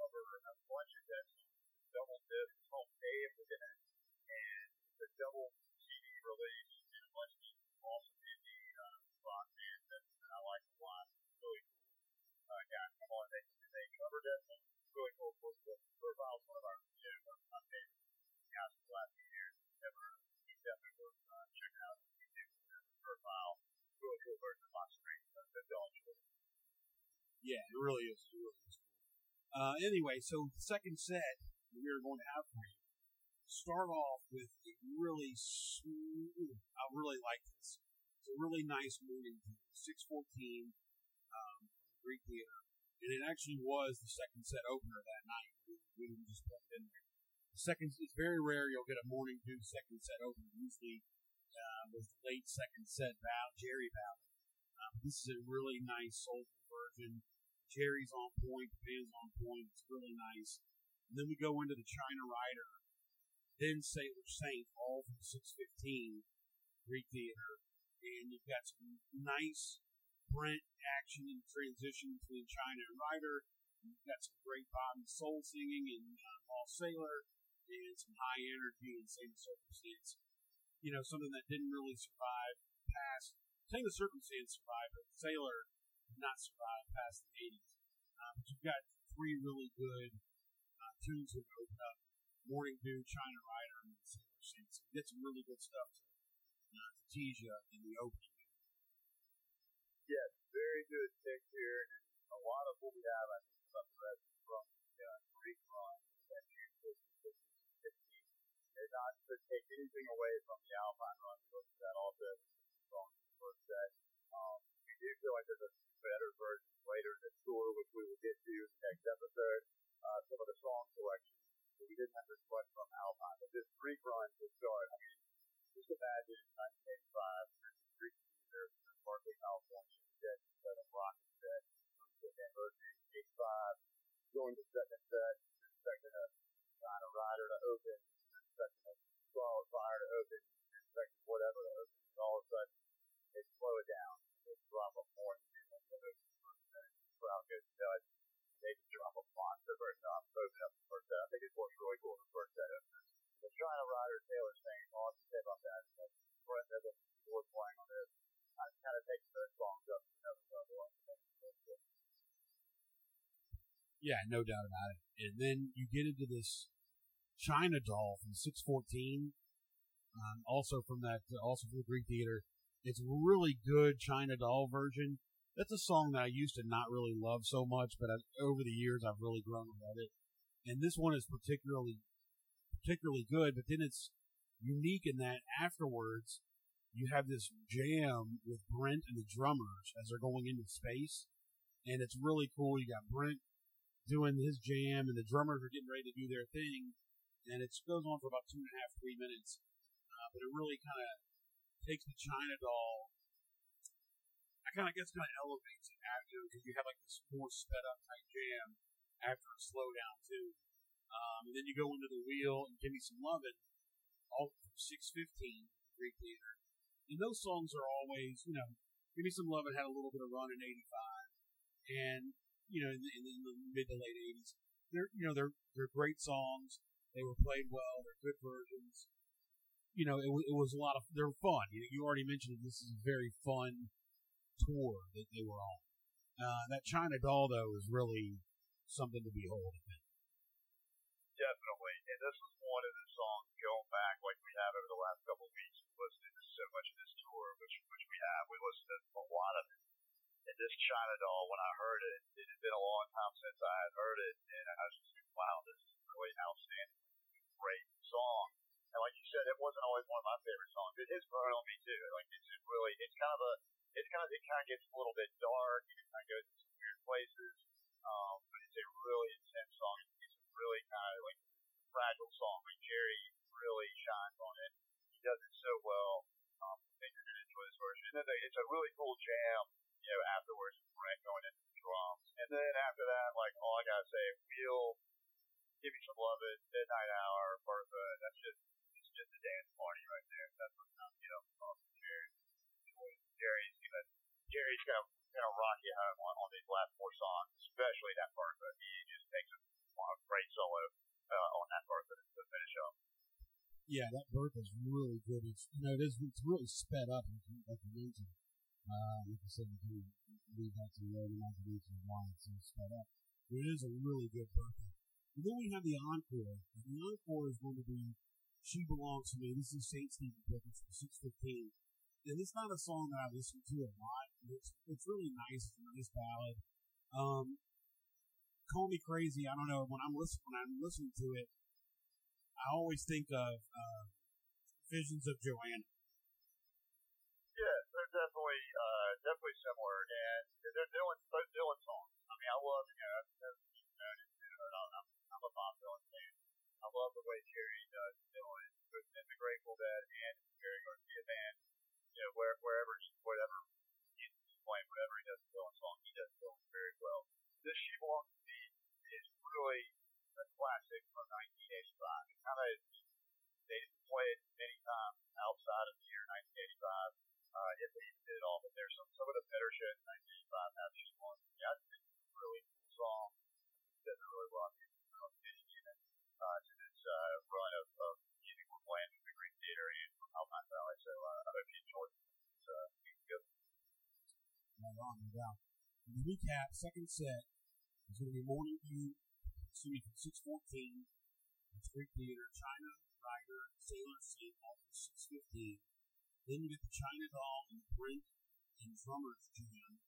cover a bunch of a double disc. Called Day of the and a double CD release and a bunch of awesome indie uh, rock bands that, I like a lot. Really cool. Uh, guys come on, they they cover. It's really cool. Kurt Vile's one of our you know, one of my favorite guys for the last few years. Never. He's definitely worth uh, checking out. Did Kurt Vile. Really cool version of Box Rain. So they'll enjoy it. Yeah, it really is. It really is. Uh, anyway, so the second set we are going to have for you start off with a really smooth. I really like this. It's a really nice morning. Six fourteen um, from the Greek Theater, and it actually was the second set opener that night. We, we didn't just put it in there. The second, it's very rare you'll get a morning tune second set opener. Usually uh, was the late second set ballad, Jerry ballad. This is a really nice soulful version. Jerry's on point, the band's on point. It's really nice. And then we go into the China Rider, then Sailor Saint, all from 615 Greek Theater. And you've got some nice Brent action and transition between China and Rider. You've got some great Bob and Soul singing in uh, Sailor, and some high energy in Saint Circumstance. You know, something that didn't really survive past, Same Circumstance survived, but Sailor did not survive past the 80s. Uh, but you've got three really good uh, tunes that open up Morning Dew, China Rider, and Sailor Saints. You get some really good stuff to, uh, to tease you in the opening. Yes, very good pick here. And a lot of what we have, I think, about the rest is from the uh, Greek run that June 15, 15. They're not to take anything away from the Alpine run. We looked at that also from first set. Um, we do feel like there's a better versions later in the tour, which we will get to next episode. Uh, some of the song selections. So we didn't have this much from Alpine, but this Greek run to start, I mean, just imagine 1985, you're in the Greek theater in California, you set of rock set, the anniversary 85, going to second set, expecting a China Rider to open, expecting a Scarlet Fire to open, expecting whatever to open, and all of a sudden they slow it down, they drop a more than the first the crowd goes nuts, they just drop a monster version off, open up the first set, I think it works really cool the first set openers. The China Rider, Sailor Saint, all I say about that is like, Brett Evans, keyboard playing on this, I kind of takes those songs up to another level. Yeah, no doubt about it. And then you get into this China doll from 614, um, also from that, also from the Greek Theater. It's really good China doll version. That's a song that I used to not really love so much, but I, over the years I've really grown to love it. And this one is particularly, particularly good. But then it's unique in that afterwards you have this jam with Brent and the drummers as they're going into space, and it's really cool. You got Brent doing his jam, and the drummers are getting ready to do their thing, and it goes on for about two and a half, three minutes. Uh, but it really kind of takes the China doll. I kind of guess kind of elevates it, you know, because you have like this more sped up type jam after a slowdown too. Um, and then you go into the wheel and give me some lovin', all from six fifteen, Greek Theater. And those songs are always, you know, Give Me Some Lovin' had a little bit of run in '85, and you know, in the, in the mid to late '80s, they're you know they're they're great songs. They were played well. They're good versions. You know, it, it was a lot of they're fun. You, you already mentioned this is a very fun tour that they were on. Uh, that China Doll though is really something to behold. Definitely. And this was one of the songs going back like we have over the last couple of weeks, listening to so much of this tour, which which we have. We listened to a lot of it. And this China Doll, when I heard it, it had been a long time since I had heard it, and I was just like, wow, this is really outstanding. Great song. And like you said, it wasn't always one of my favorite songs. It has grown on me too. Like it's just really, it's kind of a, it's kind of, it kind of gets a little bit dark and it kind of goes to some weird places. Um, but it's a really intense song. It's a really kind of like fragile song. Like Jerry really shines on it. He does it so well. Um, I think you're gonna enjoy this version. And then they, it's a really cool jam. You know, afterwards, Brent going into the drums, and then after that, like all I gotta say, Wheel, Give Me Some Lovin', Midnight Hour, Bertha. That's just, just a dance party right there. That's what's not, you know, um, Jerry. Jerry's gonna, Jerry's gonna, gonna rock you home on, on these last four songs, especially that Bertha. He just takes a, a great solo uh, on that Bertha to finish up. Yeah, that Bertha is really good. It's you know, it is it's really sped up like you, like you mentioned. Uh, like I said, you can leave that to own imagination why it's so sped up. But it is a really good Bertha. And then we have the encore. And the encore is going to be She Belongs to Me. This is St. Stephen Pickens from 615. And it's not a song that I listen to a lot. It's, it's really nice. It's a nice ballad. Um, Call Me Crazy. I don't know. When I'm listening, when I'm listening to it, I always think of uh, Visions of Johanna. Yeah, they're definitely uh, definitely similar, and they're Dylan both Dylan songs. I mean, I love you know, as you know, I'm, I'm a Bob Dylan fan. I love the way Jerry does Dylan with in the Grateful Dead and Jerry Garcia band. You know, where wherever he whatever he's playing, whatever he does Dylan song, he does Dylan very well. This She Belongs to Me is really a classic from 1985. It kind of they didn't play it many times outside of the year 1985. Uh, if they did it all, but there's some some of the better shows in 1985 have She to Me. I think it's a really cool song. It does really well. I think it's kind of fitting in it uh, uh, of, of music we're from the Greek Theater and from Alpine Valley. So uh, I hope you enjoy it. It's, uh, it's good. Right on, no doubt. And the recap, second set, is going to be Morning Dew, excuse me, from 614. That's Greek Theater, China, Rider, Sailor Saint, all from 615. Then you get the China Doll and Brent and Drummers Jam.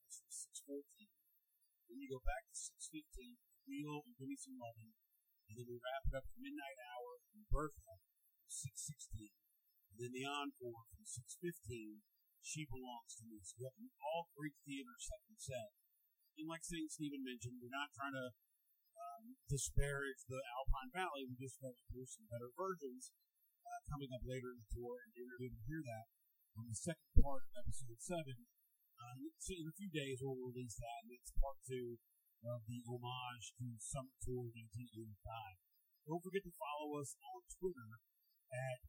That's from 614. Then you go back to 615, Wheel and Give Me Some Lovin'. And then we wrap it up at Midnight Hour and Bertha from 616. And then the encore from 615, She Belongs to Me. So you have all Greek Theater second set. And like St. Stephen mentioned, we're not trying to um, disparage the Alpine Valley. We just felt like there's some better versions uh, coming up later in the tour, and you're going to hear that on the second part of episode 7. Uh, so in a few days, we'll release that, and it's part two of the homage to Summer Tour 1985. Don't forget to follow us on Twitter at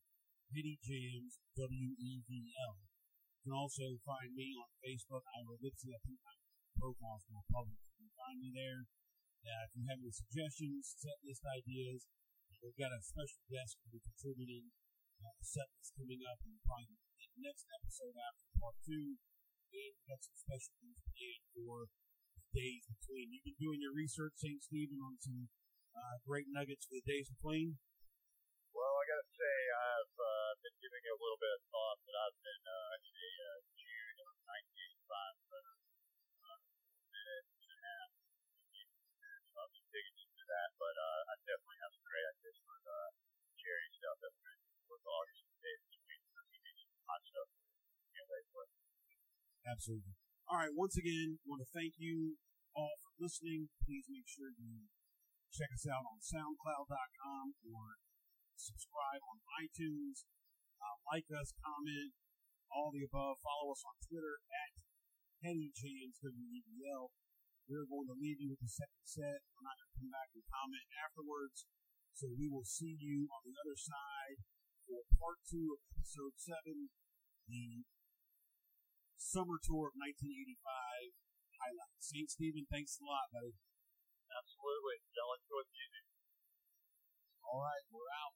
Hitty. You can also find me on Facebook, Ira Lipsy. I think my profile's more public. You can find me there. Uh, if you have any suggestions, set list ideas, we've got a special guest who'll be contributing uh, a set list coming up in probably the next episode after part two. And we've got some special things planned for days between. You've been doing your research, St. Stephen, on some uh, great nuggets for the days between. Well, I gotta say, I've uh, been giving it a little bit of thought, but I've been uh, in a uh, June of 1985 for uh, a minute and a half. So I've been digging into that, but uh, I definitely have some great ideas for the Jerry stuff that we're going to do August and days between. So it's going to be some hot stuff. Can't wait for it. Absolutely. All right. Once again, want to thank you all for listening. Please make sure you check us out on SoundCloud.com or subscribe on iTunes. Uh, like us, comment, all the above. Follow us on Twitter at HennyJamesWEBL. We're going to leave you with the second set. We're not going to come back and comment afterwards. So we will see you on the other side for part two of episode seven, the summer tour of 1985 highlights. St. Stephen, thanks a lot, buddy. Absolutely. Y'all enjoy the music. All right, we're out.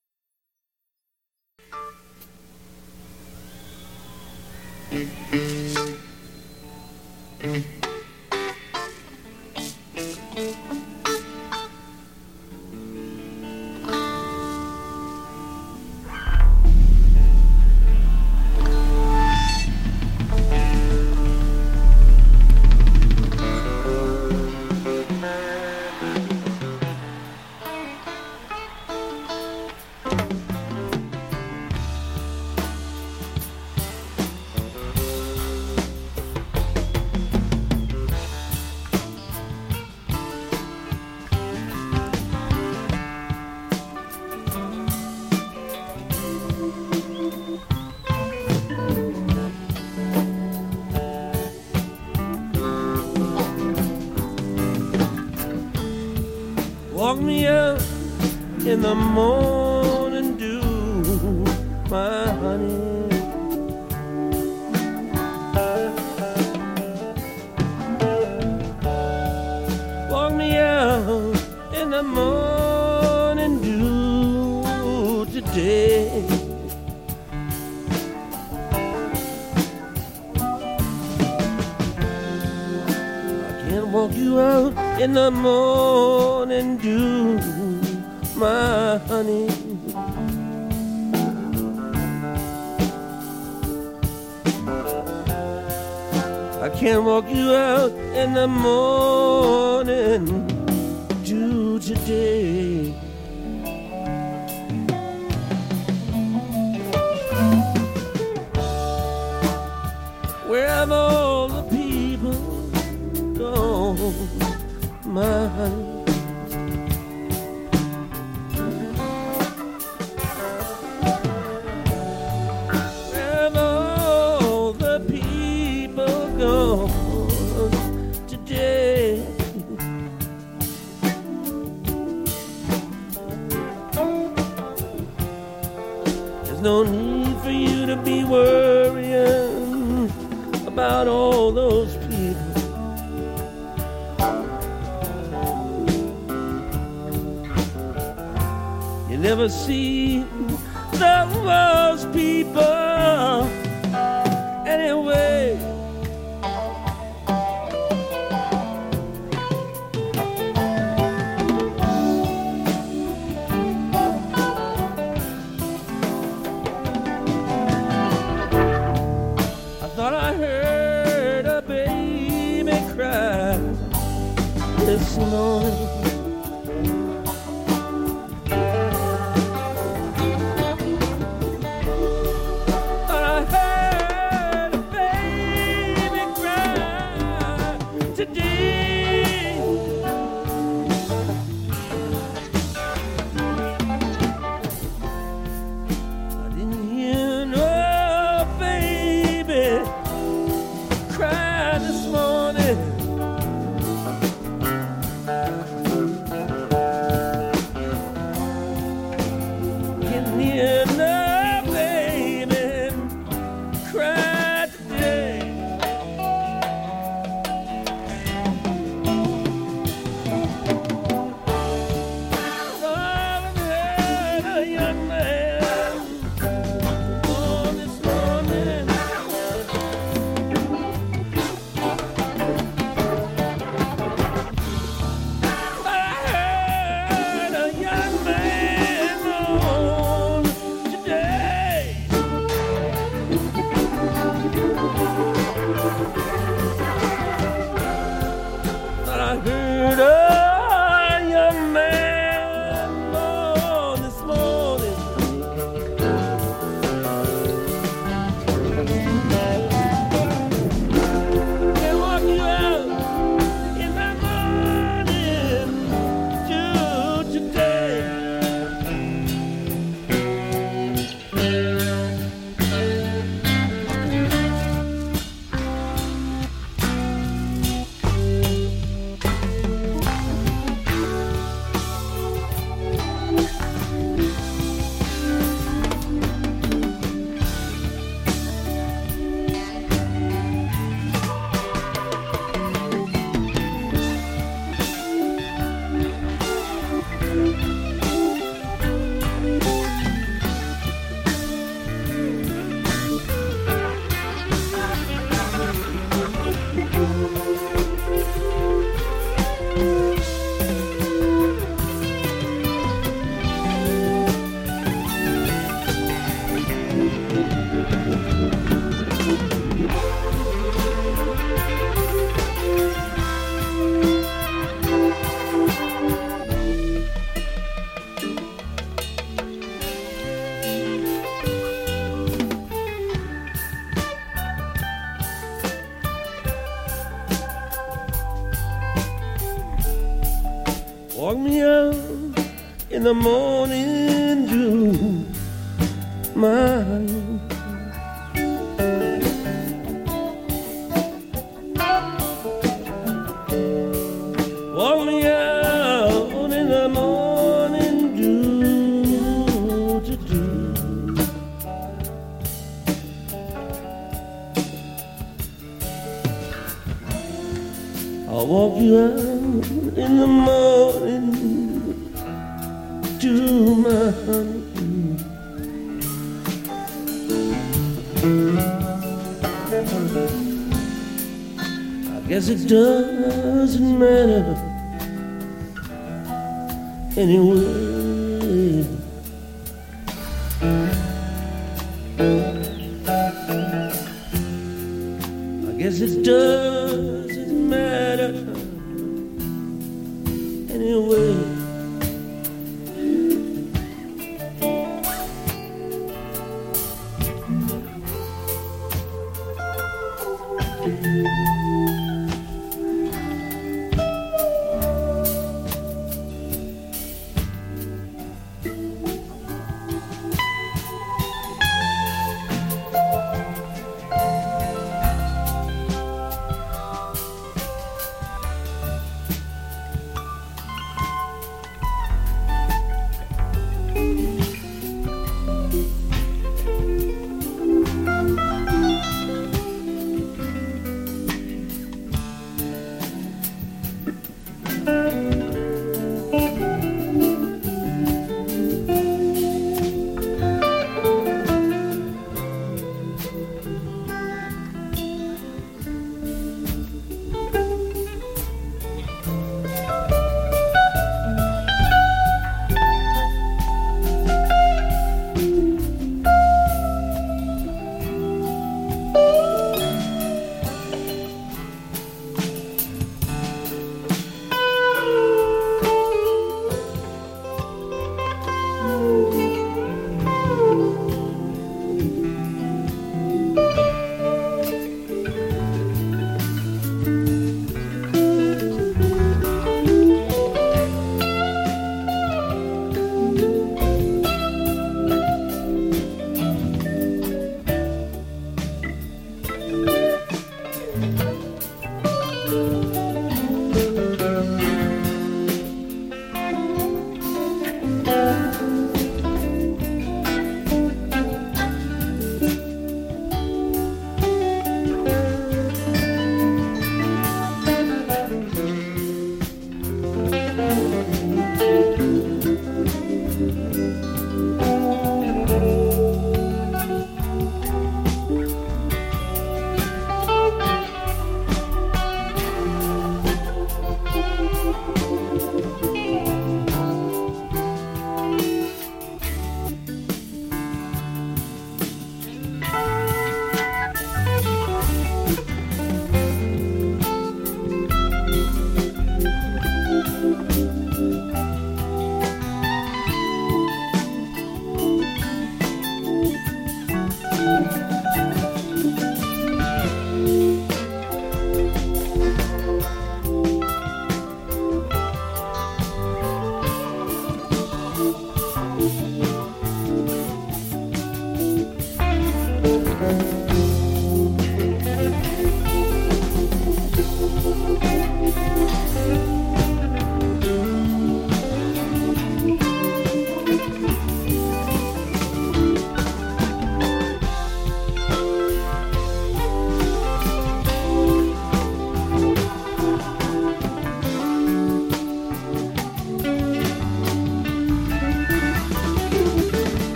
Mm-hmm. mm-hmm. The morning in the morning dew, my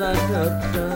gesture like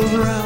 that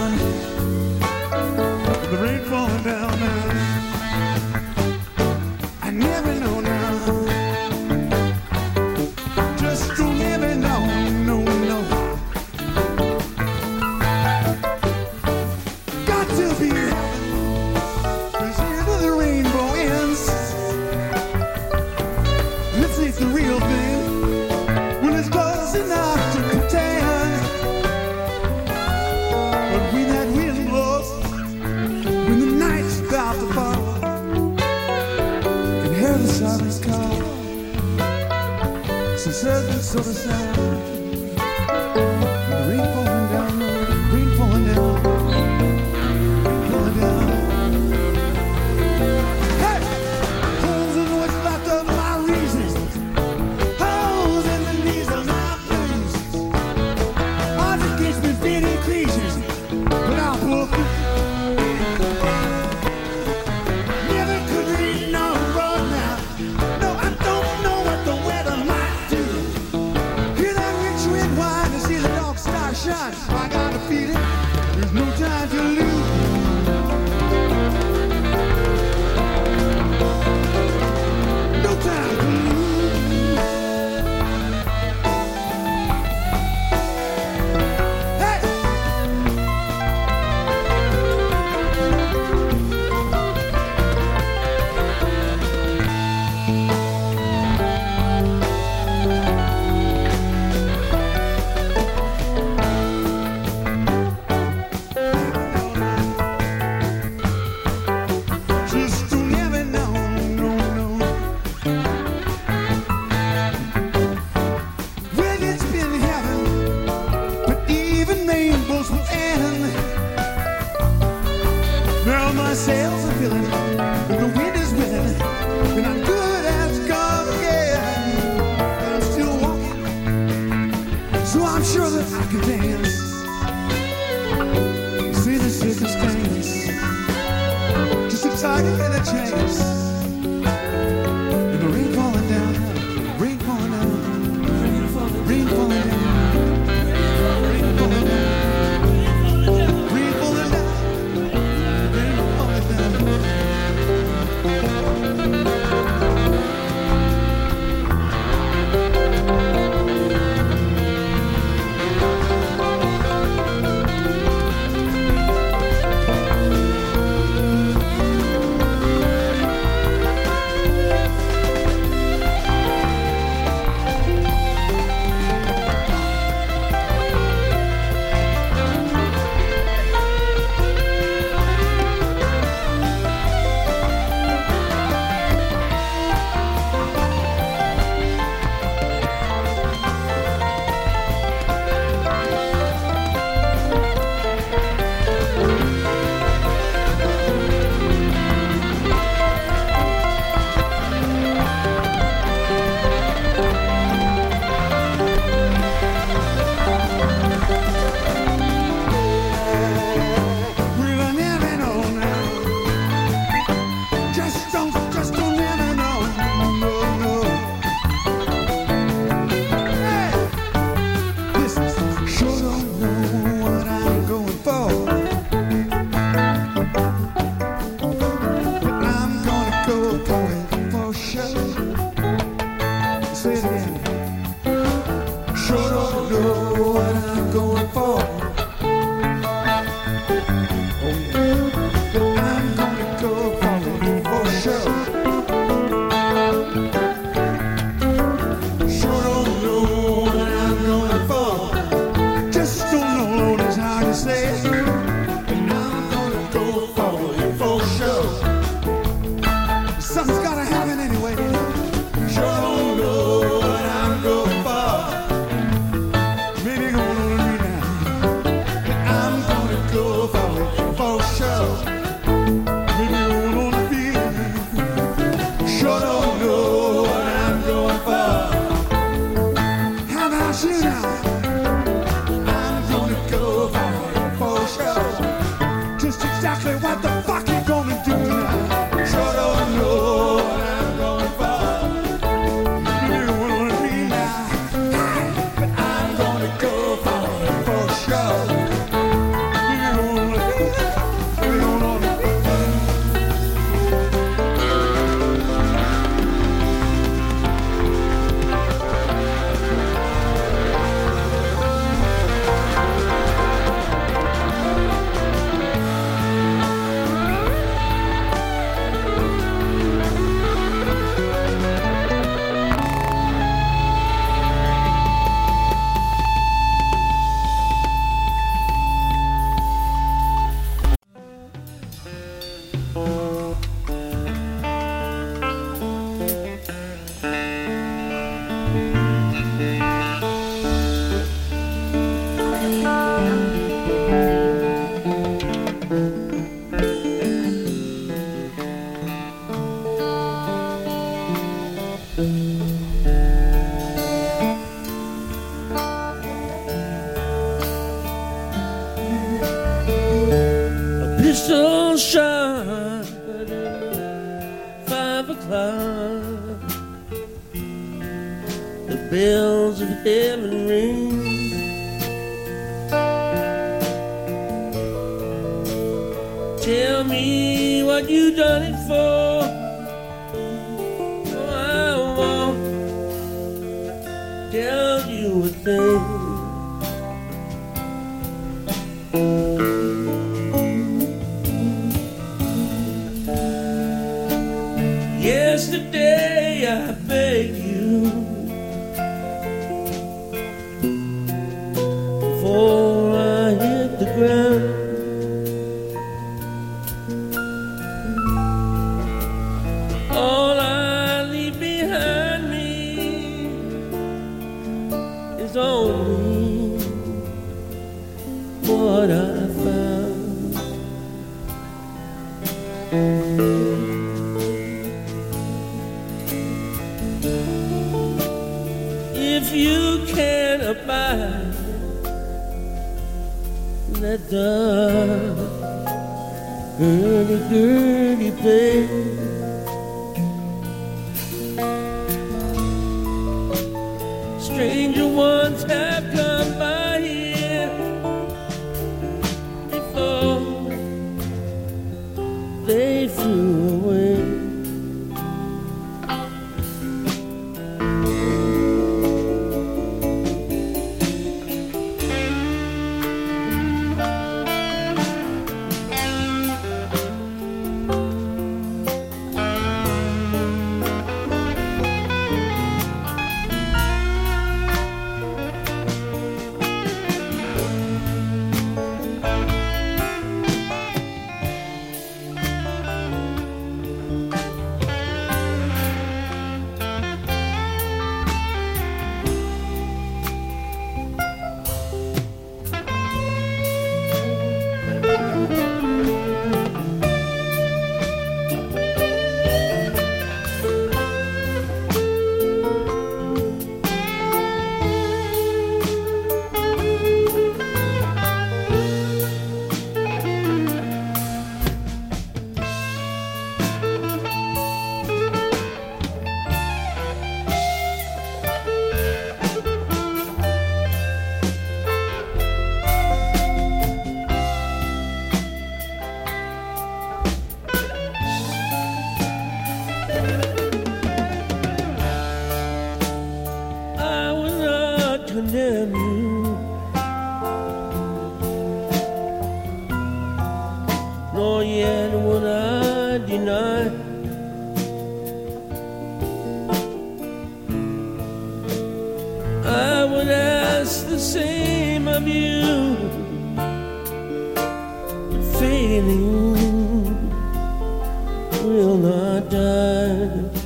gonna die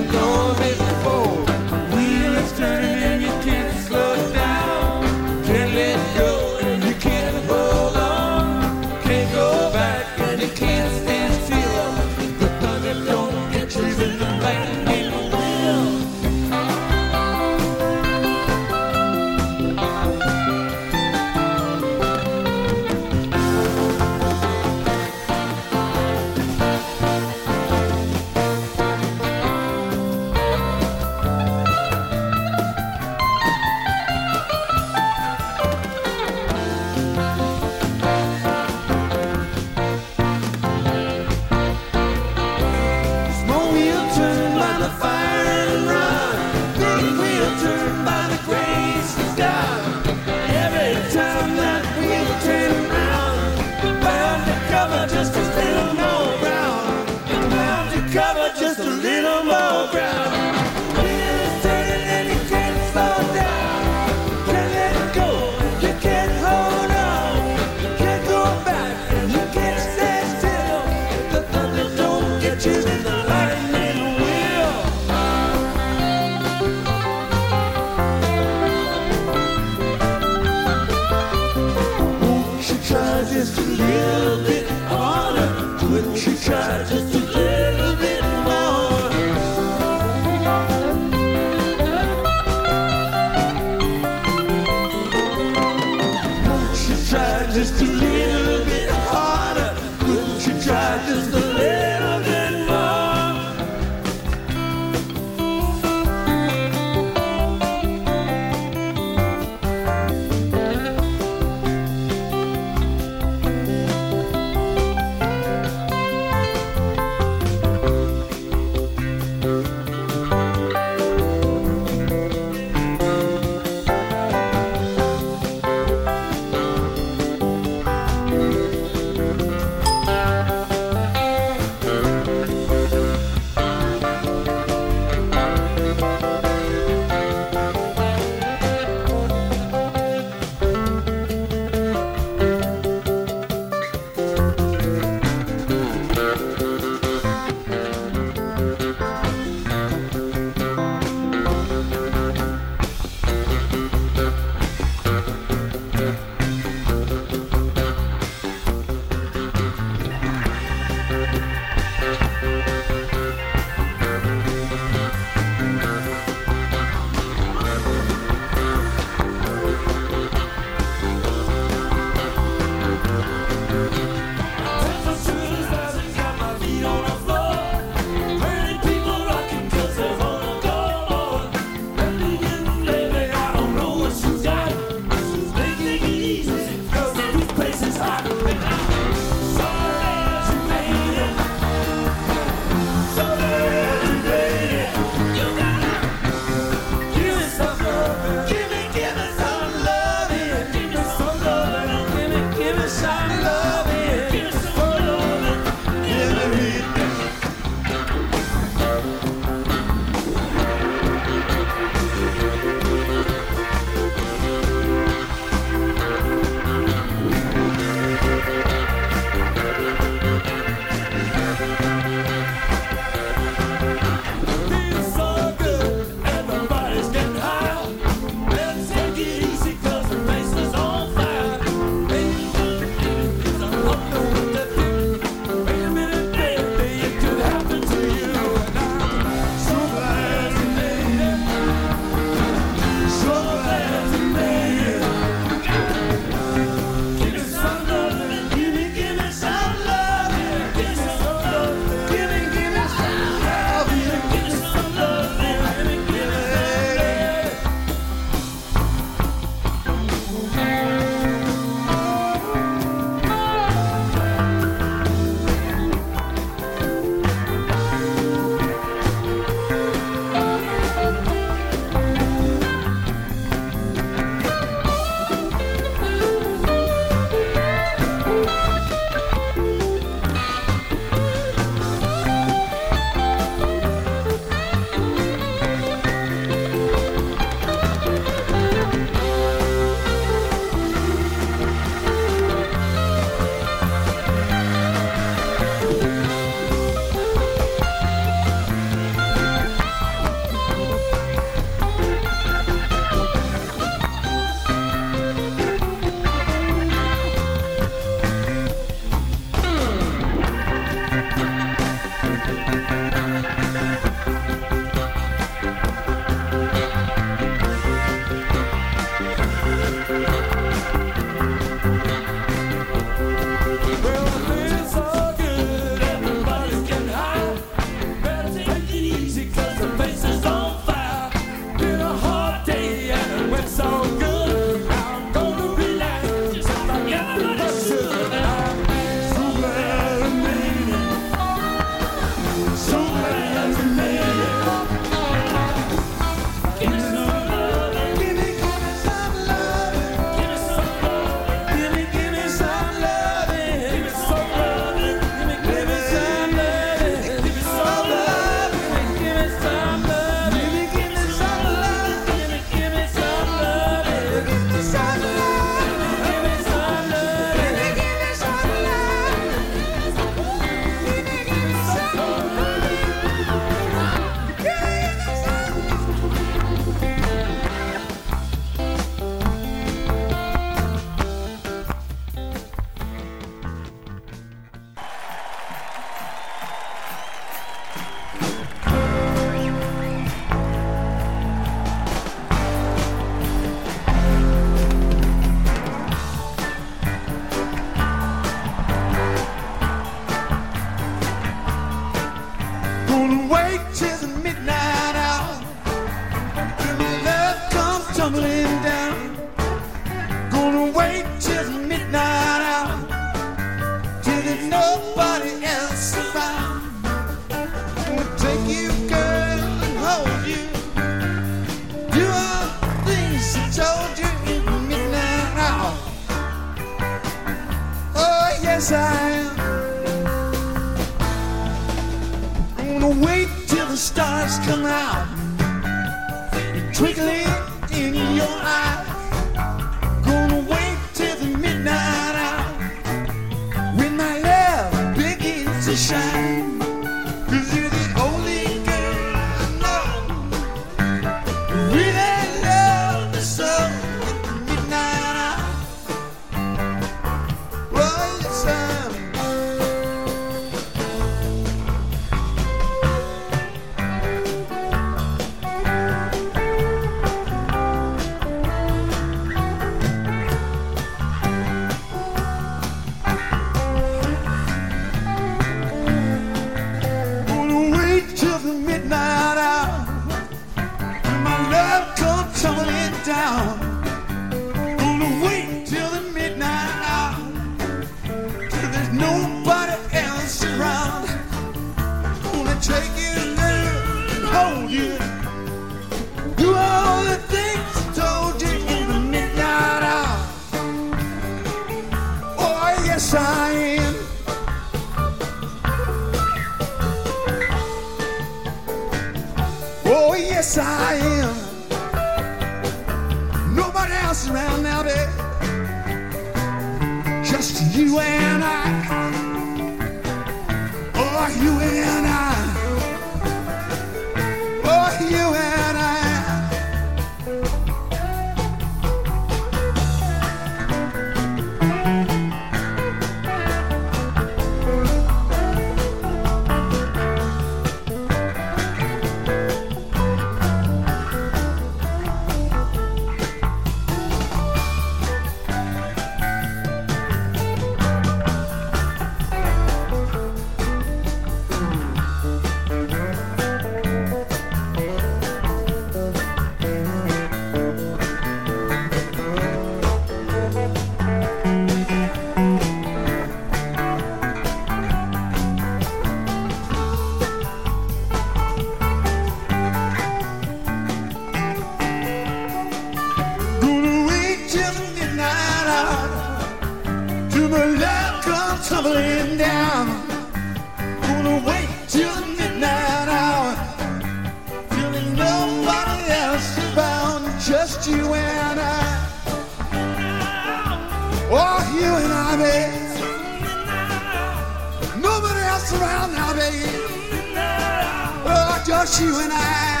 you and I.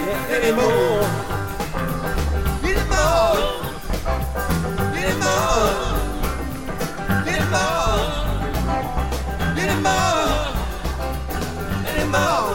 anymore. Anymore.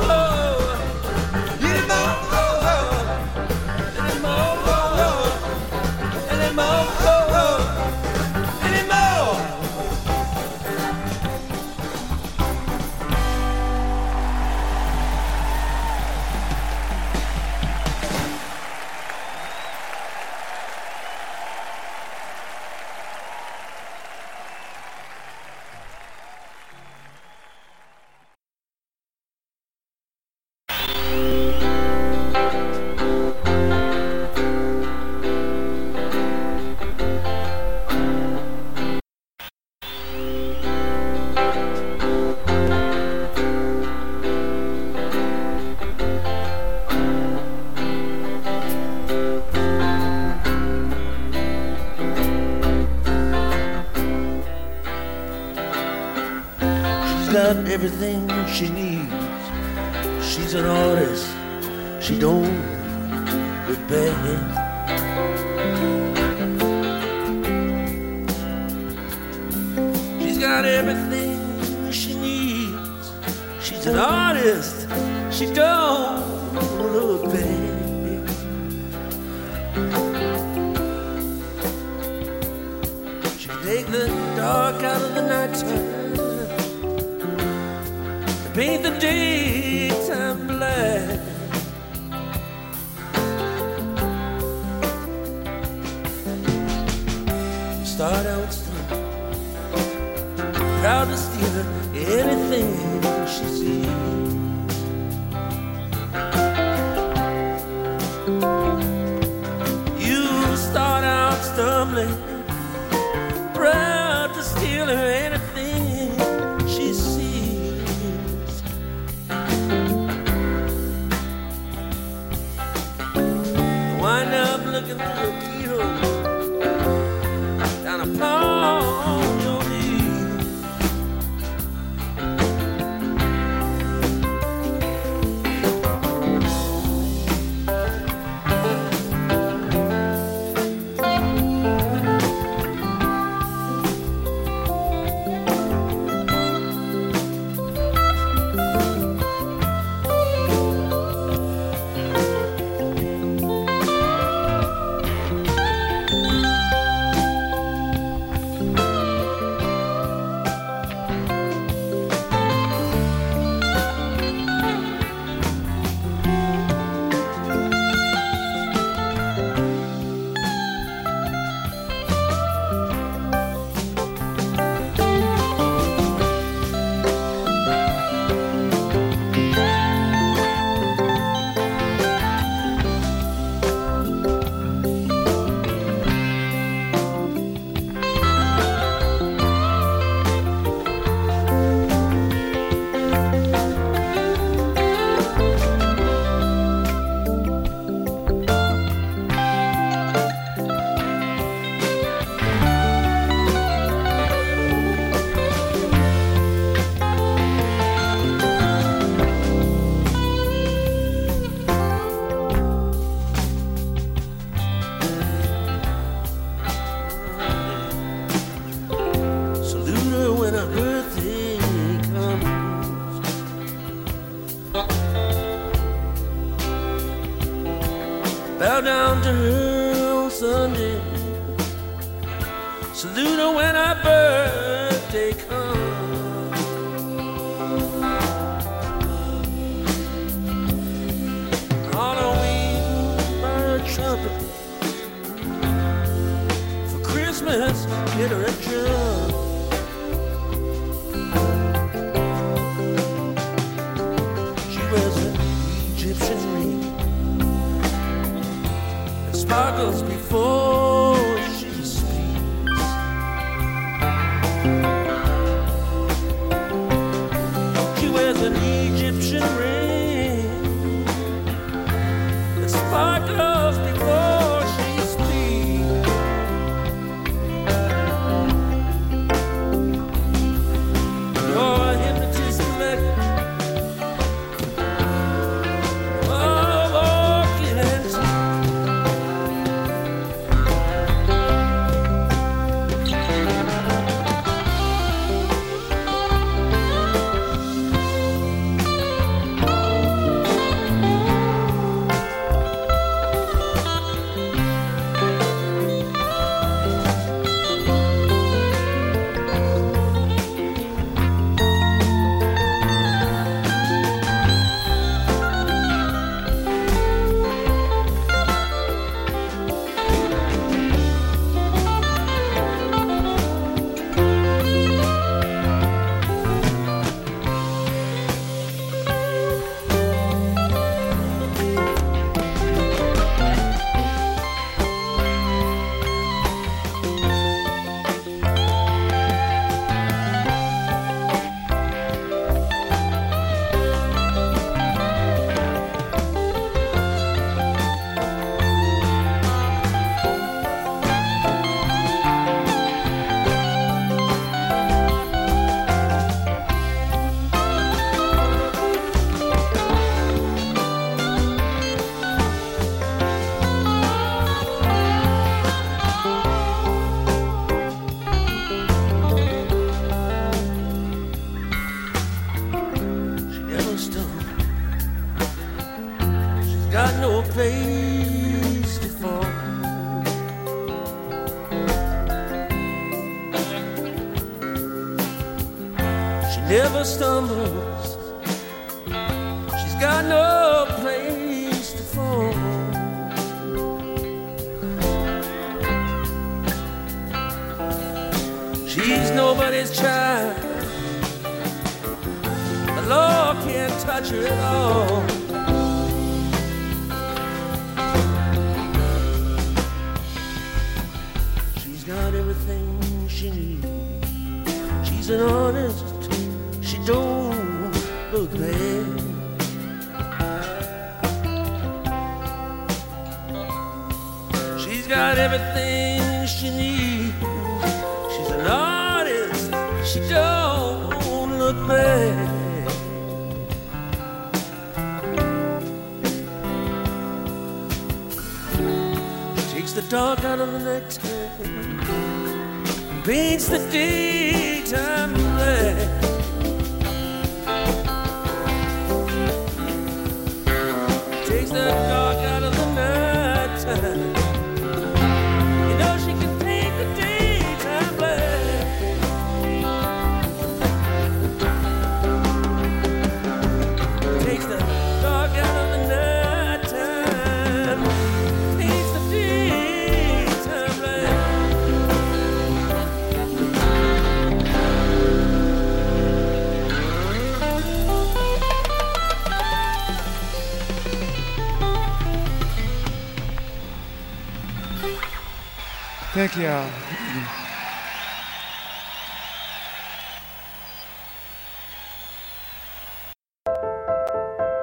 Thank.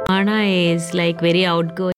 Anna is like very outgoing.